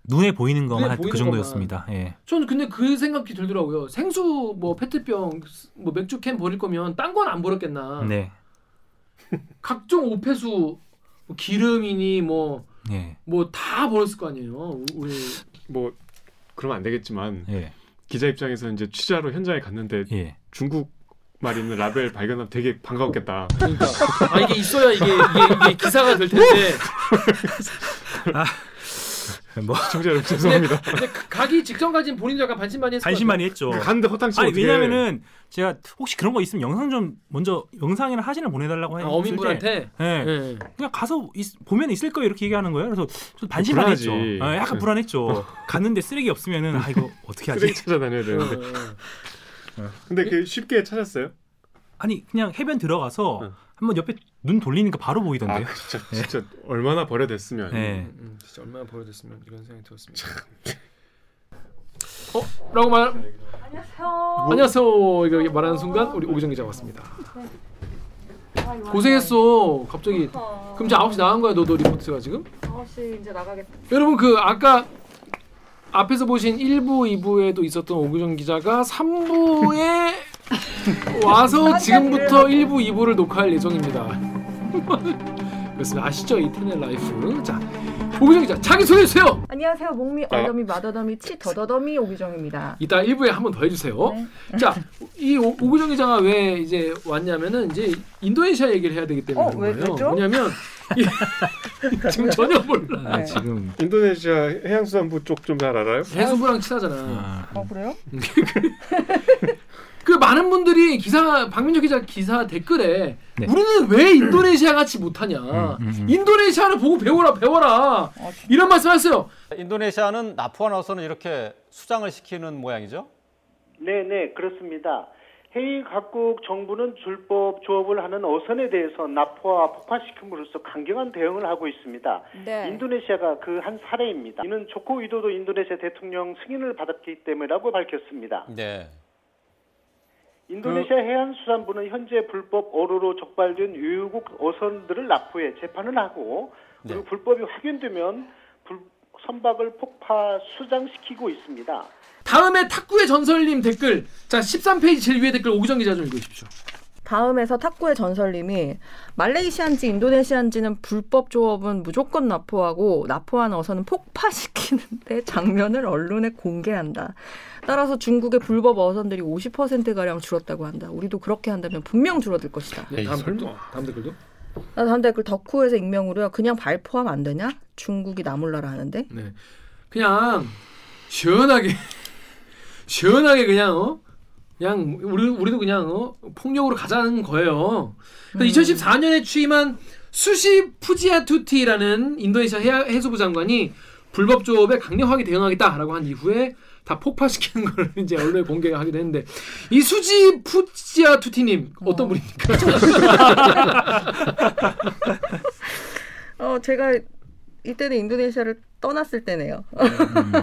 눈에 보이는 것만 눈에 할- 그 보이는 정도였습니다. 예. 저는 근데 그 생각이 들더라고요. 생수 뭐 페트병 뭐 맥주 캔 버릴 거면 딴 건 안 버렸겠나. 네. 각종 오폐수 뭐 기름이니 뭐뭐 예. 다 버렸을 거 아니에요. 우- 우리 뭐 그러면 안 되겠지만 예. 기자 입장에서 이제 취재하러 현장에 갔는데 예. 중국 말 있는 라벨 발견하면 되게 반가웠겠다. 그러니까 아 이게 있어야 이게 이게, 이게 기사가 될 텐데. 뭐 시청자 여러분 죄송합니다. 근데 가- 가기 직전까지는 본인도 약간 반신반의 했을 것 반신반의 했죠. 갔는데 허탕치 아니 어떻게 왜냐면은 제가 혹시 그런 거 있으면 영상 좀 먼저 영상이나 사진을 보내달라고. 했을 아, 어민분한테. 때, 예. 예. 그냥 가서 있- 보면 있을 거예요 이렇게 얘기하는 거예요. 그래서 좀 반신반했죠. 불안하지. 예, 약간 네. 불안했죠. 갔는데 쓰레기 없으면은 아 이거 어떻게 하지? 쓰레기 찾아다녀야 되는데. 어, 근데 그 쉽게 찾았어요? 아니 그냥 해변 들어가서 응. 한번 옆에 눈 돌리니까 바로 아 보이던데요. 진짜 진짜 얼마나 버려댔으면. 네. 음, 진짜 얼마나 버려졌으면 이런 생각이 들었습니다. 어? 라고 말 안녕하세요. 안녕하세요. 이거 말하는 순간 우리 오기정 기자가 왔습니다. 고생했어. 갑자기 그럼 이제 9시 나간 거야 너도 리포트가 지금? 9시 이제 나가겠다. 여러분 그 아까 앞에서 보신 1부, 2부에도 있었던 오규정 기자가 3부에 와서 지금부터 1부, 2부를 녹화할 예정입니다. 그렇습니다. 아시죠? 이 테넷 라이프. 자, 오규정 기자 자기 소개 해 주세요. 안녕하세요. 목미 얼더미 마더더미 치 더더더미 오기정입니다. 이따 1부에 한 번 더 해주세요. 네. 자, 이 오- 오기정 기자가 왜 이제 왔냐면은 이제 인도네시아 얘기를 해야 되기 때문에 어, 그런 왜- 거예요. 왜죠? 왜냐면 이- 지금 전혀 몰라. 아, 네. 지금 인도네시아 해양수산부 쪽 좀 잘 알아요? 해수부랑 친하잖아. 아, 어 그래요? 그 많은 분들이 기사 박민정 기자 기사 댓글에 네. 우리는 왜 인도네시아 같이 못하냐? 음, 음, 음. 인도네시아를 보고 배워라 배워라 이런 말씀하셨어요. 인도네시아는 납포한 어선을 이렇게 수장을 시키는 모양이죠? 네, 네, 그렇습니다. 해외 각국 정부는 불법 조업을 하는 어선에 대해서 납포와 폭파시킴으로써 강경한 대응을 하고 있습니다. 네. 인도네시아가 그 한 사례입니다. 이는 조코 위도도 인도네시아 대통령 승인을 받았기 때문이라고 밝혔습니다. 네. 인도네시아 해양수산부는 현재 불법 어로로 적발된 유국 어선들을 납포해 재판을 하고 그리고 네. 불법이 확인되면 불- 선박을 폭파 수장시키고 있습니다. 다음에 탁구의 전설님 댓글 자 13페이지 제일 위에 댓글 오기정 기자 좀 읽으십시오. 다음에서 탁구의 전설님이 말레이시안지 인도네시안지는 불법 조업은 무조건 납포하고 납포한 어선은 폭파시키는데 장면을 언론에 공개한다. 따라서 중국의 불법 어선들이 50%가량 줄었다고 한다. 우리도 그렇게 한다면 분명 줄어들 것이다. 네, 다음 댓글도 다음 댓글도. 나 다음 댓글 덕후에서 익명으로요. 그냥 발포하면 안 되냐? 중국이 나몰라라 하는데. 네. 그냥 시원하게 시원하게 그냥 어 그냥 우리 우리도 그냥 어 폭력으로 가자는 거예요. 음. 2014년에 취임한 수시 푸지아투티라는 인도네시아 해, 해수부 장관이 불법 조업에 강력하게 대응하겠다라고 한 이후에 다 폭파시키는 걸 이제 언론에 공개하기도 했는데 이 수지 푸지아 투티님 어떤 분입니까? 어, 제가 이때는 인도네시아를 떠났을 때네요.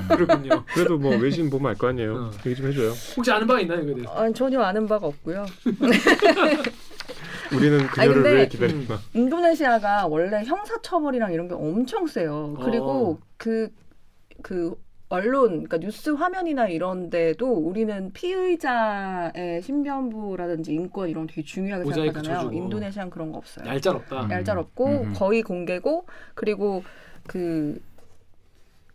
그렇군요. 그래도 뭐 외신 보면 알 거 아니에요. 어. 얘기 좀 해줘요. 혹시 아는 바가 있나요 이거에 대해서? 아, 전혀 아는 바가 없고요. 우리는 그녀를 근데- 왜 기다렸나? 인도네시아가 원래 형사처벌이랑 이런 게 엄청 세요. 그리고 어. 그, 그 언론, 그러니까 뉴스 화면이나 이런 데도 우리는 피의자의 신변부라든지 인권 이런 거 되게 중요하게 생각하잖아요. 쳐주고. 인도네시아는 그런 거 없어요. 얄짤없다. 얄짤없고 음. 거의 공개고 그리고 그,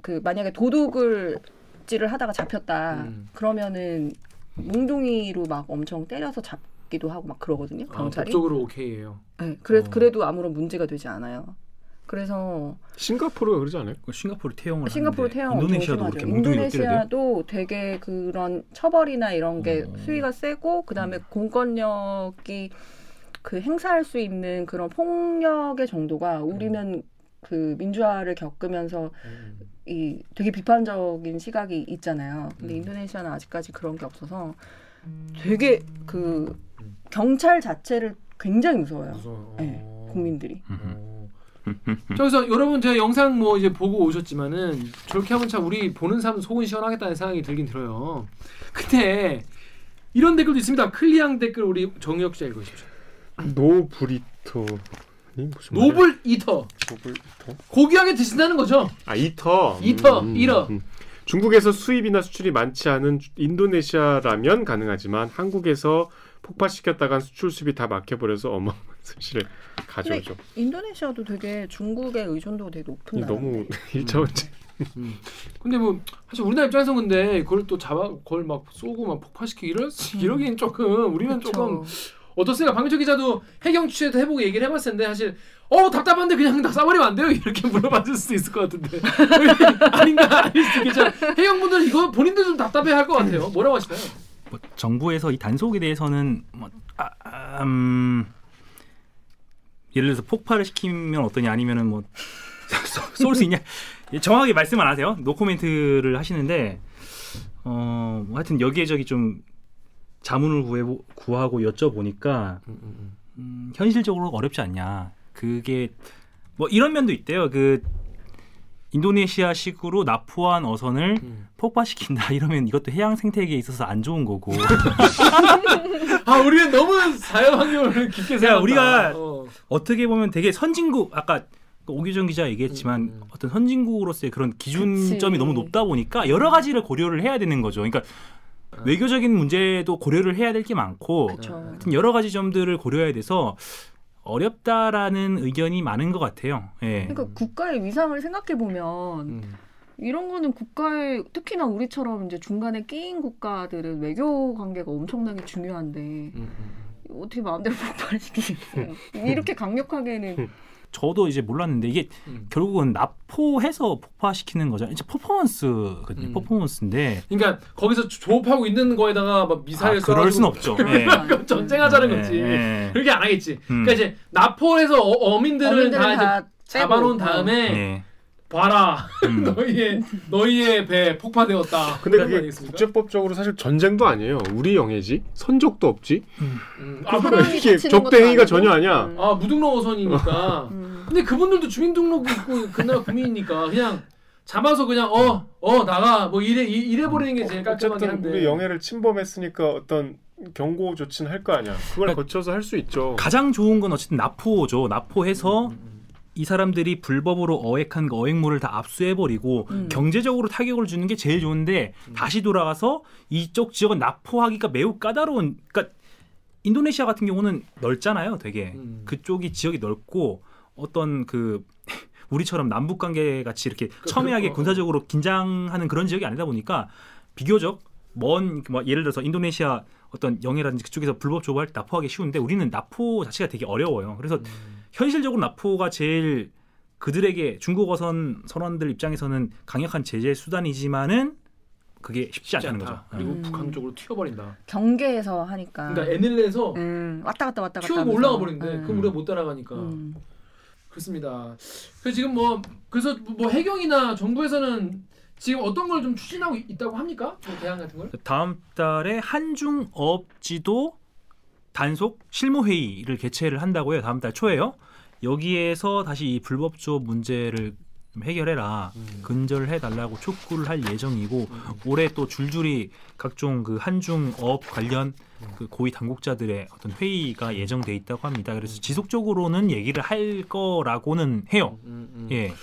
그 만약에 도둑을질을 하다가 잡혔다 음. 그러면은 몽둥이로 막 엄청 때려서 잡기도 하고 막 그러거든요. 아, 경찰이. 법적으로 오케이예요. 네, 그래, 어. 그래도 아무런 문제가 되지 않아요. 그래서 싱가포르가 그러지 않아요? 싱가포르 태용을 싱가포르 태영 인도네시아도 그렇게? 인도네시아도 되게 그런 처벌이나 이런 게 어. 수위가 세고 그다음에 공권력이 그 행사할 수 있는 그런 폭력의 정도가 우리는 그 민주화를 겪으면서 이 되게 비판적인 시각이 있잖아요. 근데 인도네시아는 아직까지 그런 게 없어서 되게 그 경찰 자체를 굉장히 무서워요. 무서워요. 네, 국민들이. 자, 그래서 여러분 제가 영상 뭐 이제 보고 오셨지만은 저렇게 하면 참 우리 보는 사람 속은 시원하겠다는 생각이 들긴 들어요. 근데 이런 댓글도 있습니다. 클리앙 댓글 우리 정혁 씨 읽으십시오. Noble eater. 무슨 noble eater. Noble eater? 고귀하게 드신다는 거죠. 아 이터. 이터, 이러. 중국에서 수입이나 수출이 많지 않은 주- 인도네시아라면 가능하지만 한국에서 폭파시켰다간 수출 수입이 다 막혀버려서 어마어마한 손실을 가져오죠. 인도네시아도 되게 중국의 의존도가 되게 높은 나라. 너무 일차원적. 근데 뭐 사실 우리나라 입장에서 근데 그걸 또 잡아 그걸 막 쏘고 막 폭파시키고 이럴 수- 이러기엔 조금 우리는 조금 어떻습니까? 박민철 기자도 해경 취재도 해보고 얘기를 해봤을 텐데 사실 어 답답한데 그냥 다 쏴버리면 안 돼요 이렇게 물어봤을 수도 있을 것 같은데 아닌가 아닐 수도 있겠죠. 해경 분들 이거 본인도 좀 답답해할 것 같아요. 뭐라고 하시나요? 뭐 정부에서 이 단속에 대해서는 뭐, 아, 아, 음, 예를 들어서 폭발을 시키면 어떠냐 아니면은 뭐 쏠 수 있냐 정확하게 말씀 안 하세요 노코멘트를 하시는데 어 뭐 하여튼 여기저기 좀 자문을 구해 구하고 여쭤보니까 음, 현실적으로 어렵지 않냐 그게 뭐 이런 면도 있대요 그 인도네시아식으로 납포한 어선을 폭파시킨다 이러면 이것도 해양 생태계에 있어서 안 좋은 거고 아 우리는 너무 자연 환경을 깊게 야, 생각한다. 우리가 어. 어. 떻게 보면 되게 선진국 아까 그 오기정 기자 얘기했지만 어떤 선진국으로서의 그런 기준점이 그치. 너무 높다 보니까 여러 가지를 고려를 해야 되는 거죠. 그러니까 외교적인 문제도 고려를 해야 될 게 많고 하여튼 여러 가지 점들을 고려해야 돼서 어렵다라는 의견이 많은 것 같아요. 예. 그러니까 국가의 위상을 생각해 보면 이런 거는 국가의 특히나 우리처럼 이제 중간에 끼인 국가들은 외교 관계가 엄청나게 중요한데 어떻게 마음대로 폭발시키겠어요? 이렇게 강력하게는 저도 이제 몰랐는데 이게 결국은 납포해서 폭파시키는 거죠. 이제 퍼포먼스거든요. 퍼포먼스인데 그러니까 거기서 조업하고 있는 거에다가 막 미사일 아, 그럴 순 없죠. 예. 그럼 전쟁하자는 예, 거지. 예. 그렇게 안 하겠지. 음. 그러니까 이제 나포해서 어, 어민들을 어민들은 다, 다 이제 잡아놓은. 다음에 예. 봐라 음. 너희의 너희의 배 폭파되었다. 근데 그게 아니겠습니까? 국제법적으로 사실 전쟁도 아니에요. 우리 영해지 선적도 없지. 음. 아, 사람이 이게 다치는 적대 것도 행위가 아니고? 전혀 아니야. 아 무등록 어선이니까. 근데 그분들도 주민등록이 있고 그 나라 국민이니까 그냥 잡아서 그냥 어어 나가 뭐 이래 이- 이래 버리는 게 제일 깔끔하긴 어쨌든 한데. 우리 영해를 침범했으니까 어떤 경고 조치는 할 거 아니야. 그걸 거쳐서 할 수 있죠. 가장 좋은 건 어쨌든 납포죠. 납포해서 음, 이 사람들이 불법으로 어획한 그 어획물을 다 압수해버리고 음. 경제적으로 타격을 주는 게 제일 좋은데 음. 다시 돌아가서 이쪽 지역은 납포하기가 매우 까다로운. 그러니까 인도네시아 같은 경우는 넓잖아요. 되게 음. 그쪽이 지역이 넓고 어떤 그 우리처럼 남북 관계 같이 이렇게 첨예하게 어. 군사적으로 긴장하는 그런 지역이 아니다 보니까 비교적 먼 뭐 예를 들어서 인도네시아 어떤 영해라든지 그쪽에서 불법 조업할 때 납포하기 쉬운데 우리는 납포 자체가 되게 어려워요. 그래서 음. 현실적으로 납포가 제일 그들에게 중국 어선 선원들 입장에서는 강력한 제재 수단이지만은 그게 쉽지 않다는 거죠. 그리고 음. 북한 쪽으로 튀어버린다. 경계에서 하니까. 그러니까 에닐레에서 음, 왔다 갔다 왔다 갔다. 튀어고 하면서. 올라가 버린대. 음. 그럼 우리가 못 따라가니까. 음. 그렇습니다. 그래서 지금 뭐 그래서 뭐 해경이나 정부에서는 지금 어떤 걸 좀 추진하고 있- 있다고 합니까? 뭐 대안 같은 걸? 다음 달에 한중 어업지도 단속 실무 회의를 개최를 한다고 해요. 다음 달 초에요. 여기에서 다시 이 불법 조업 문제를 좀 해결해라. 근절을 해달라고 촉구를 할 예정이고 올해 또 줄줄이 각종 그 한중 어업 관련 그 고위 당국자들의 어떤 회의가 예정돼 있다고 합니다. 그래서 지속적으로는 얘기를 할 거라고는 해요. 예.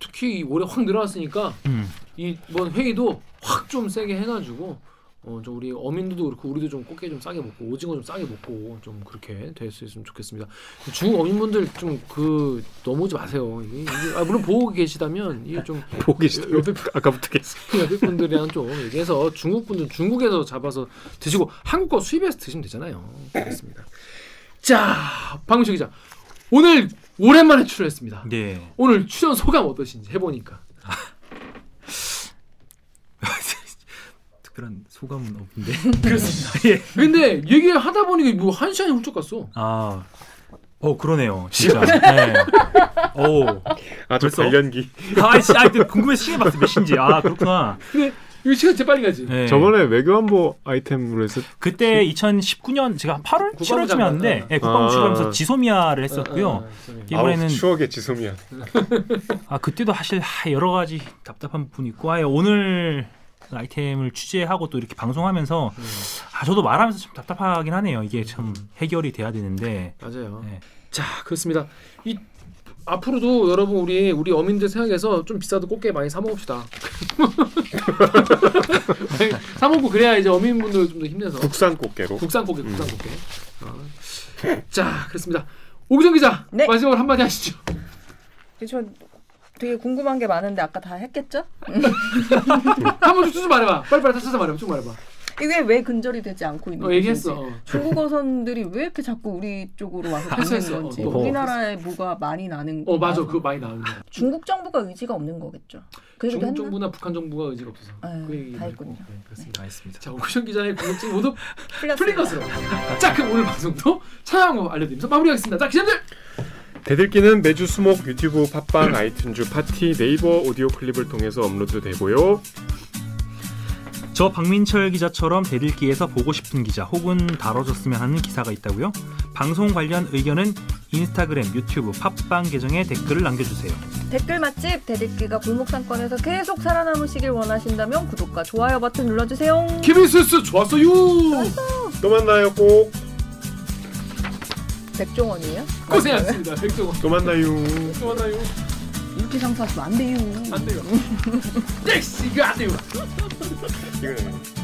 특히 올해 확 늘어났으니까 음. 이번 회의도 확 좀 세게 해가지고 어, 좀 우리 어민들도 그렇고 우리도 좀 꽃게 좀 싸게 먹고 오징어 좀 싸게 먹고 좀 그렇게 될수 있으면 좋겠습니다. 중국 어민분들 좀 그 넘어오지 마세요. 이게, 이게 아, 물론 보고 계시다면 이게 좀 보고 계시다면 옆에 아까부터 계속 옆에 분들이랑 좀 얘기해서 중국 분들 중국에서 잡아서 드시고 한국 거 수입해서 드시면 되잖아요. 그렇습니다. 자, 방금 기자 오늘 오랜만에 출연했습니다. 네. 오늘 출연 소감 어떠신지 해보니까. 특별한 소감은 없는데. 그렇습니다. 예. 근데 얘기하다 보니까 뭐 한 시간이 훌쩍 갔어. 아, 어 그러네요, 진짜. 네. 오, 벌써? 발연기. 아, 씨, 아, 궁금해서 시계 봤어 몇 시인지. 아, 그렇구나. 근데 이거 시간 진짜 빨리 가지. 네. 저번에 외교안보 아이템으로 해서 그때 2019년 제가 한 8월, 7월쯤에 왔는데 네, 국방부 아. 출연하면서 지소미아를 했었고요. 어, 어, 지소미아. 이번에는 아우, 추억의 지소미아. 아 그때도 사실 하, 여러 가지 답답한 부분이 있고 아예 오늘 아이템을 취재하고 또 이렇게 방송하면서 음. 아 저도 말하면서 좀 답답하긴 하네요. 이게 참 해결이 돼야 되는데 맞아요. 네. 자 그렇습니다. 이 앞으로도 여러분 우리 우리 어민들 생각해서 좀 비싸도 꽃게 많이 사 먹읍시다. 사 먹고 그래야 이제 어민분들 좀 더 힘내서 국산 꽃게로. 국산 꽃게 국산 꽃게. 어. 자 그렇습니다. 오기정 기자 네. 마지막으로 한마디 하시죠. 저 되게 궁금한 게 많은데 아까 다 했겠죠? 한번 쭉 말해봐. 빨리빨리 다 찾아 말해봐. 쭉 말해봐. 이게 왜 근절이 되지 않고 있는 어, 건지 얘기했어. 어. 중국 어선들이 왜 이렇게 자꾸 우리 쪽으로 와서 닿는 했어. 건지 어, 또. 우리나라에 뭐가 많이 나는 어 맞아. 그거 많이 나오는 거. 중국 정부가 의지가 없는 거겠죠. 그 중국 했나? 정부나 북한 정부가 의지가 없어서 네, 그 얘기 다 했군요. 네, 그렇습니다. 알겠습니다. 자 오기정 기자의 궁금증 모두. 풀린 것으로. 자 그럼 오늘 방송도 거 알려드리면서 마무리하겠습니다. 자 기자들. 대들기는 매주 수목 유튜브 팟빵 아이튠즈 팟티 네이버 오디오 클립을 통해서 업로드되고요. 저 박민철 기자처럼 대들기에서 보고 싶은 기자 혹은 다뤄줬으면 하는 기사가 있다고요? 방송 관련 의견은 인스타그램, 유튜브, 팟빵 계정에 댓글을 남겨주세요. 댓글 맛집 대들기가 골목상권에서 계속 살아남으시길 원하신다면 구독과 좋아요 버튼 눌러주세요. KBS 좋았어요. 또 만나요 꼭. 백종원이에요? 고생하셨습니다. 백종원. 또 만나요. 또 만나요. 인기 상사하면 안 돼요. 안 돼요. 네, 이거 안 돼요. 이거는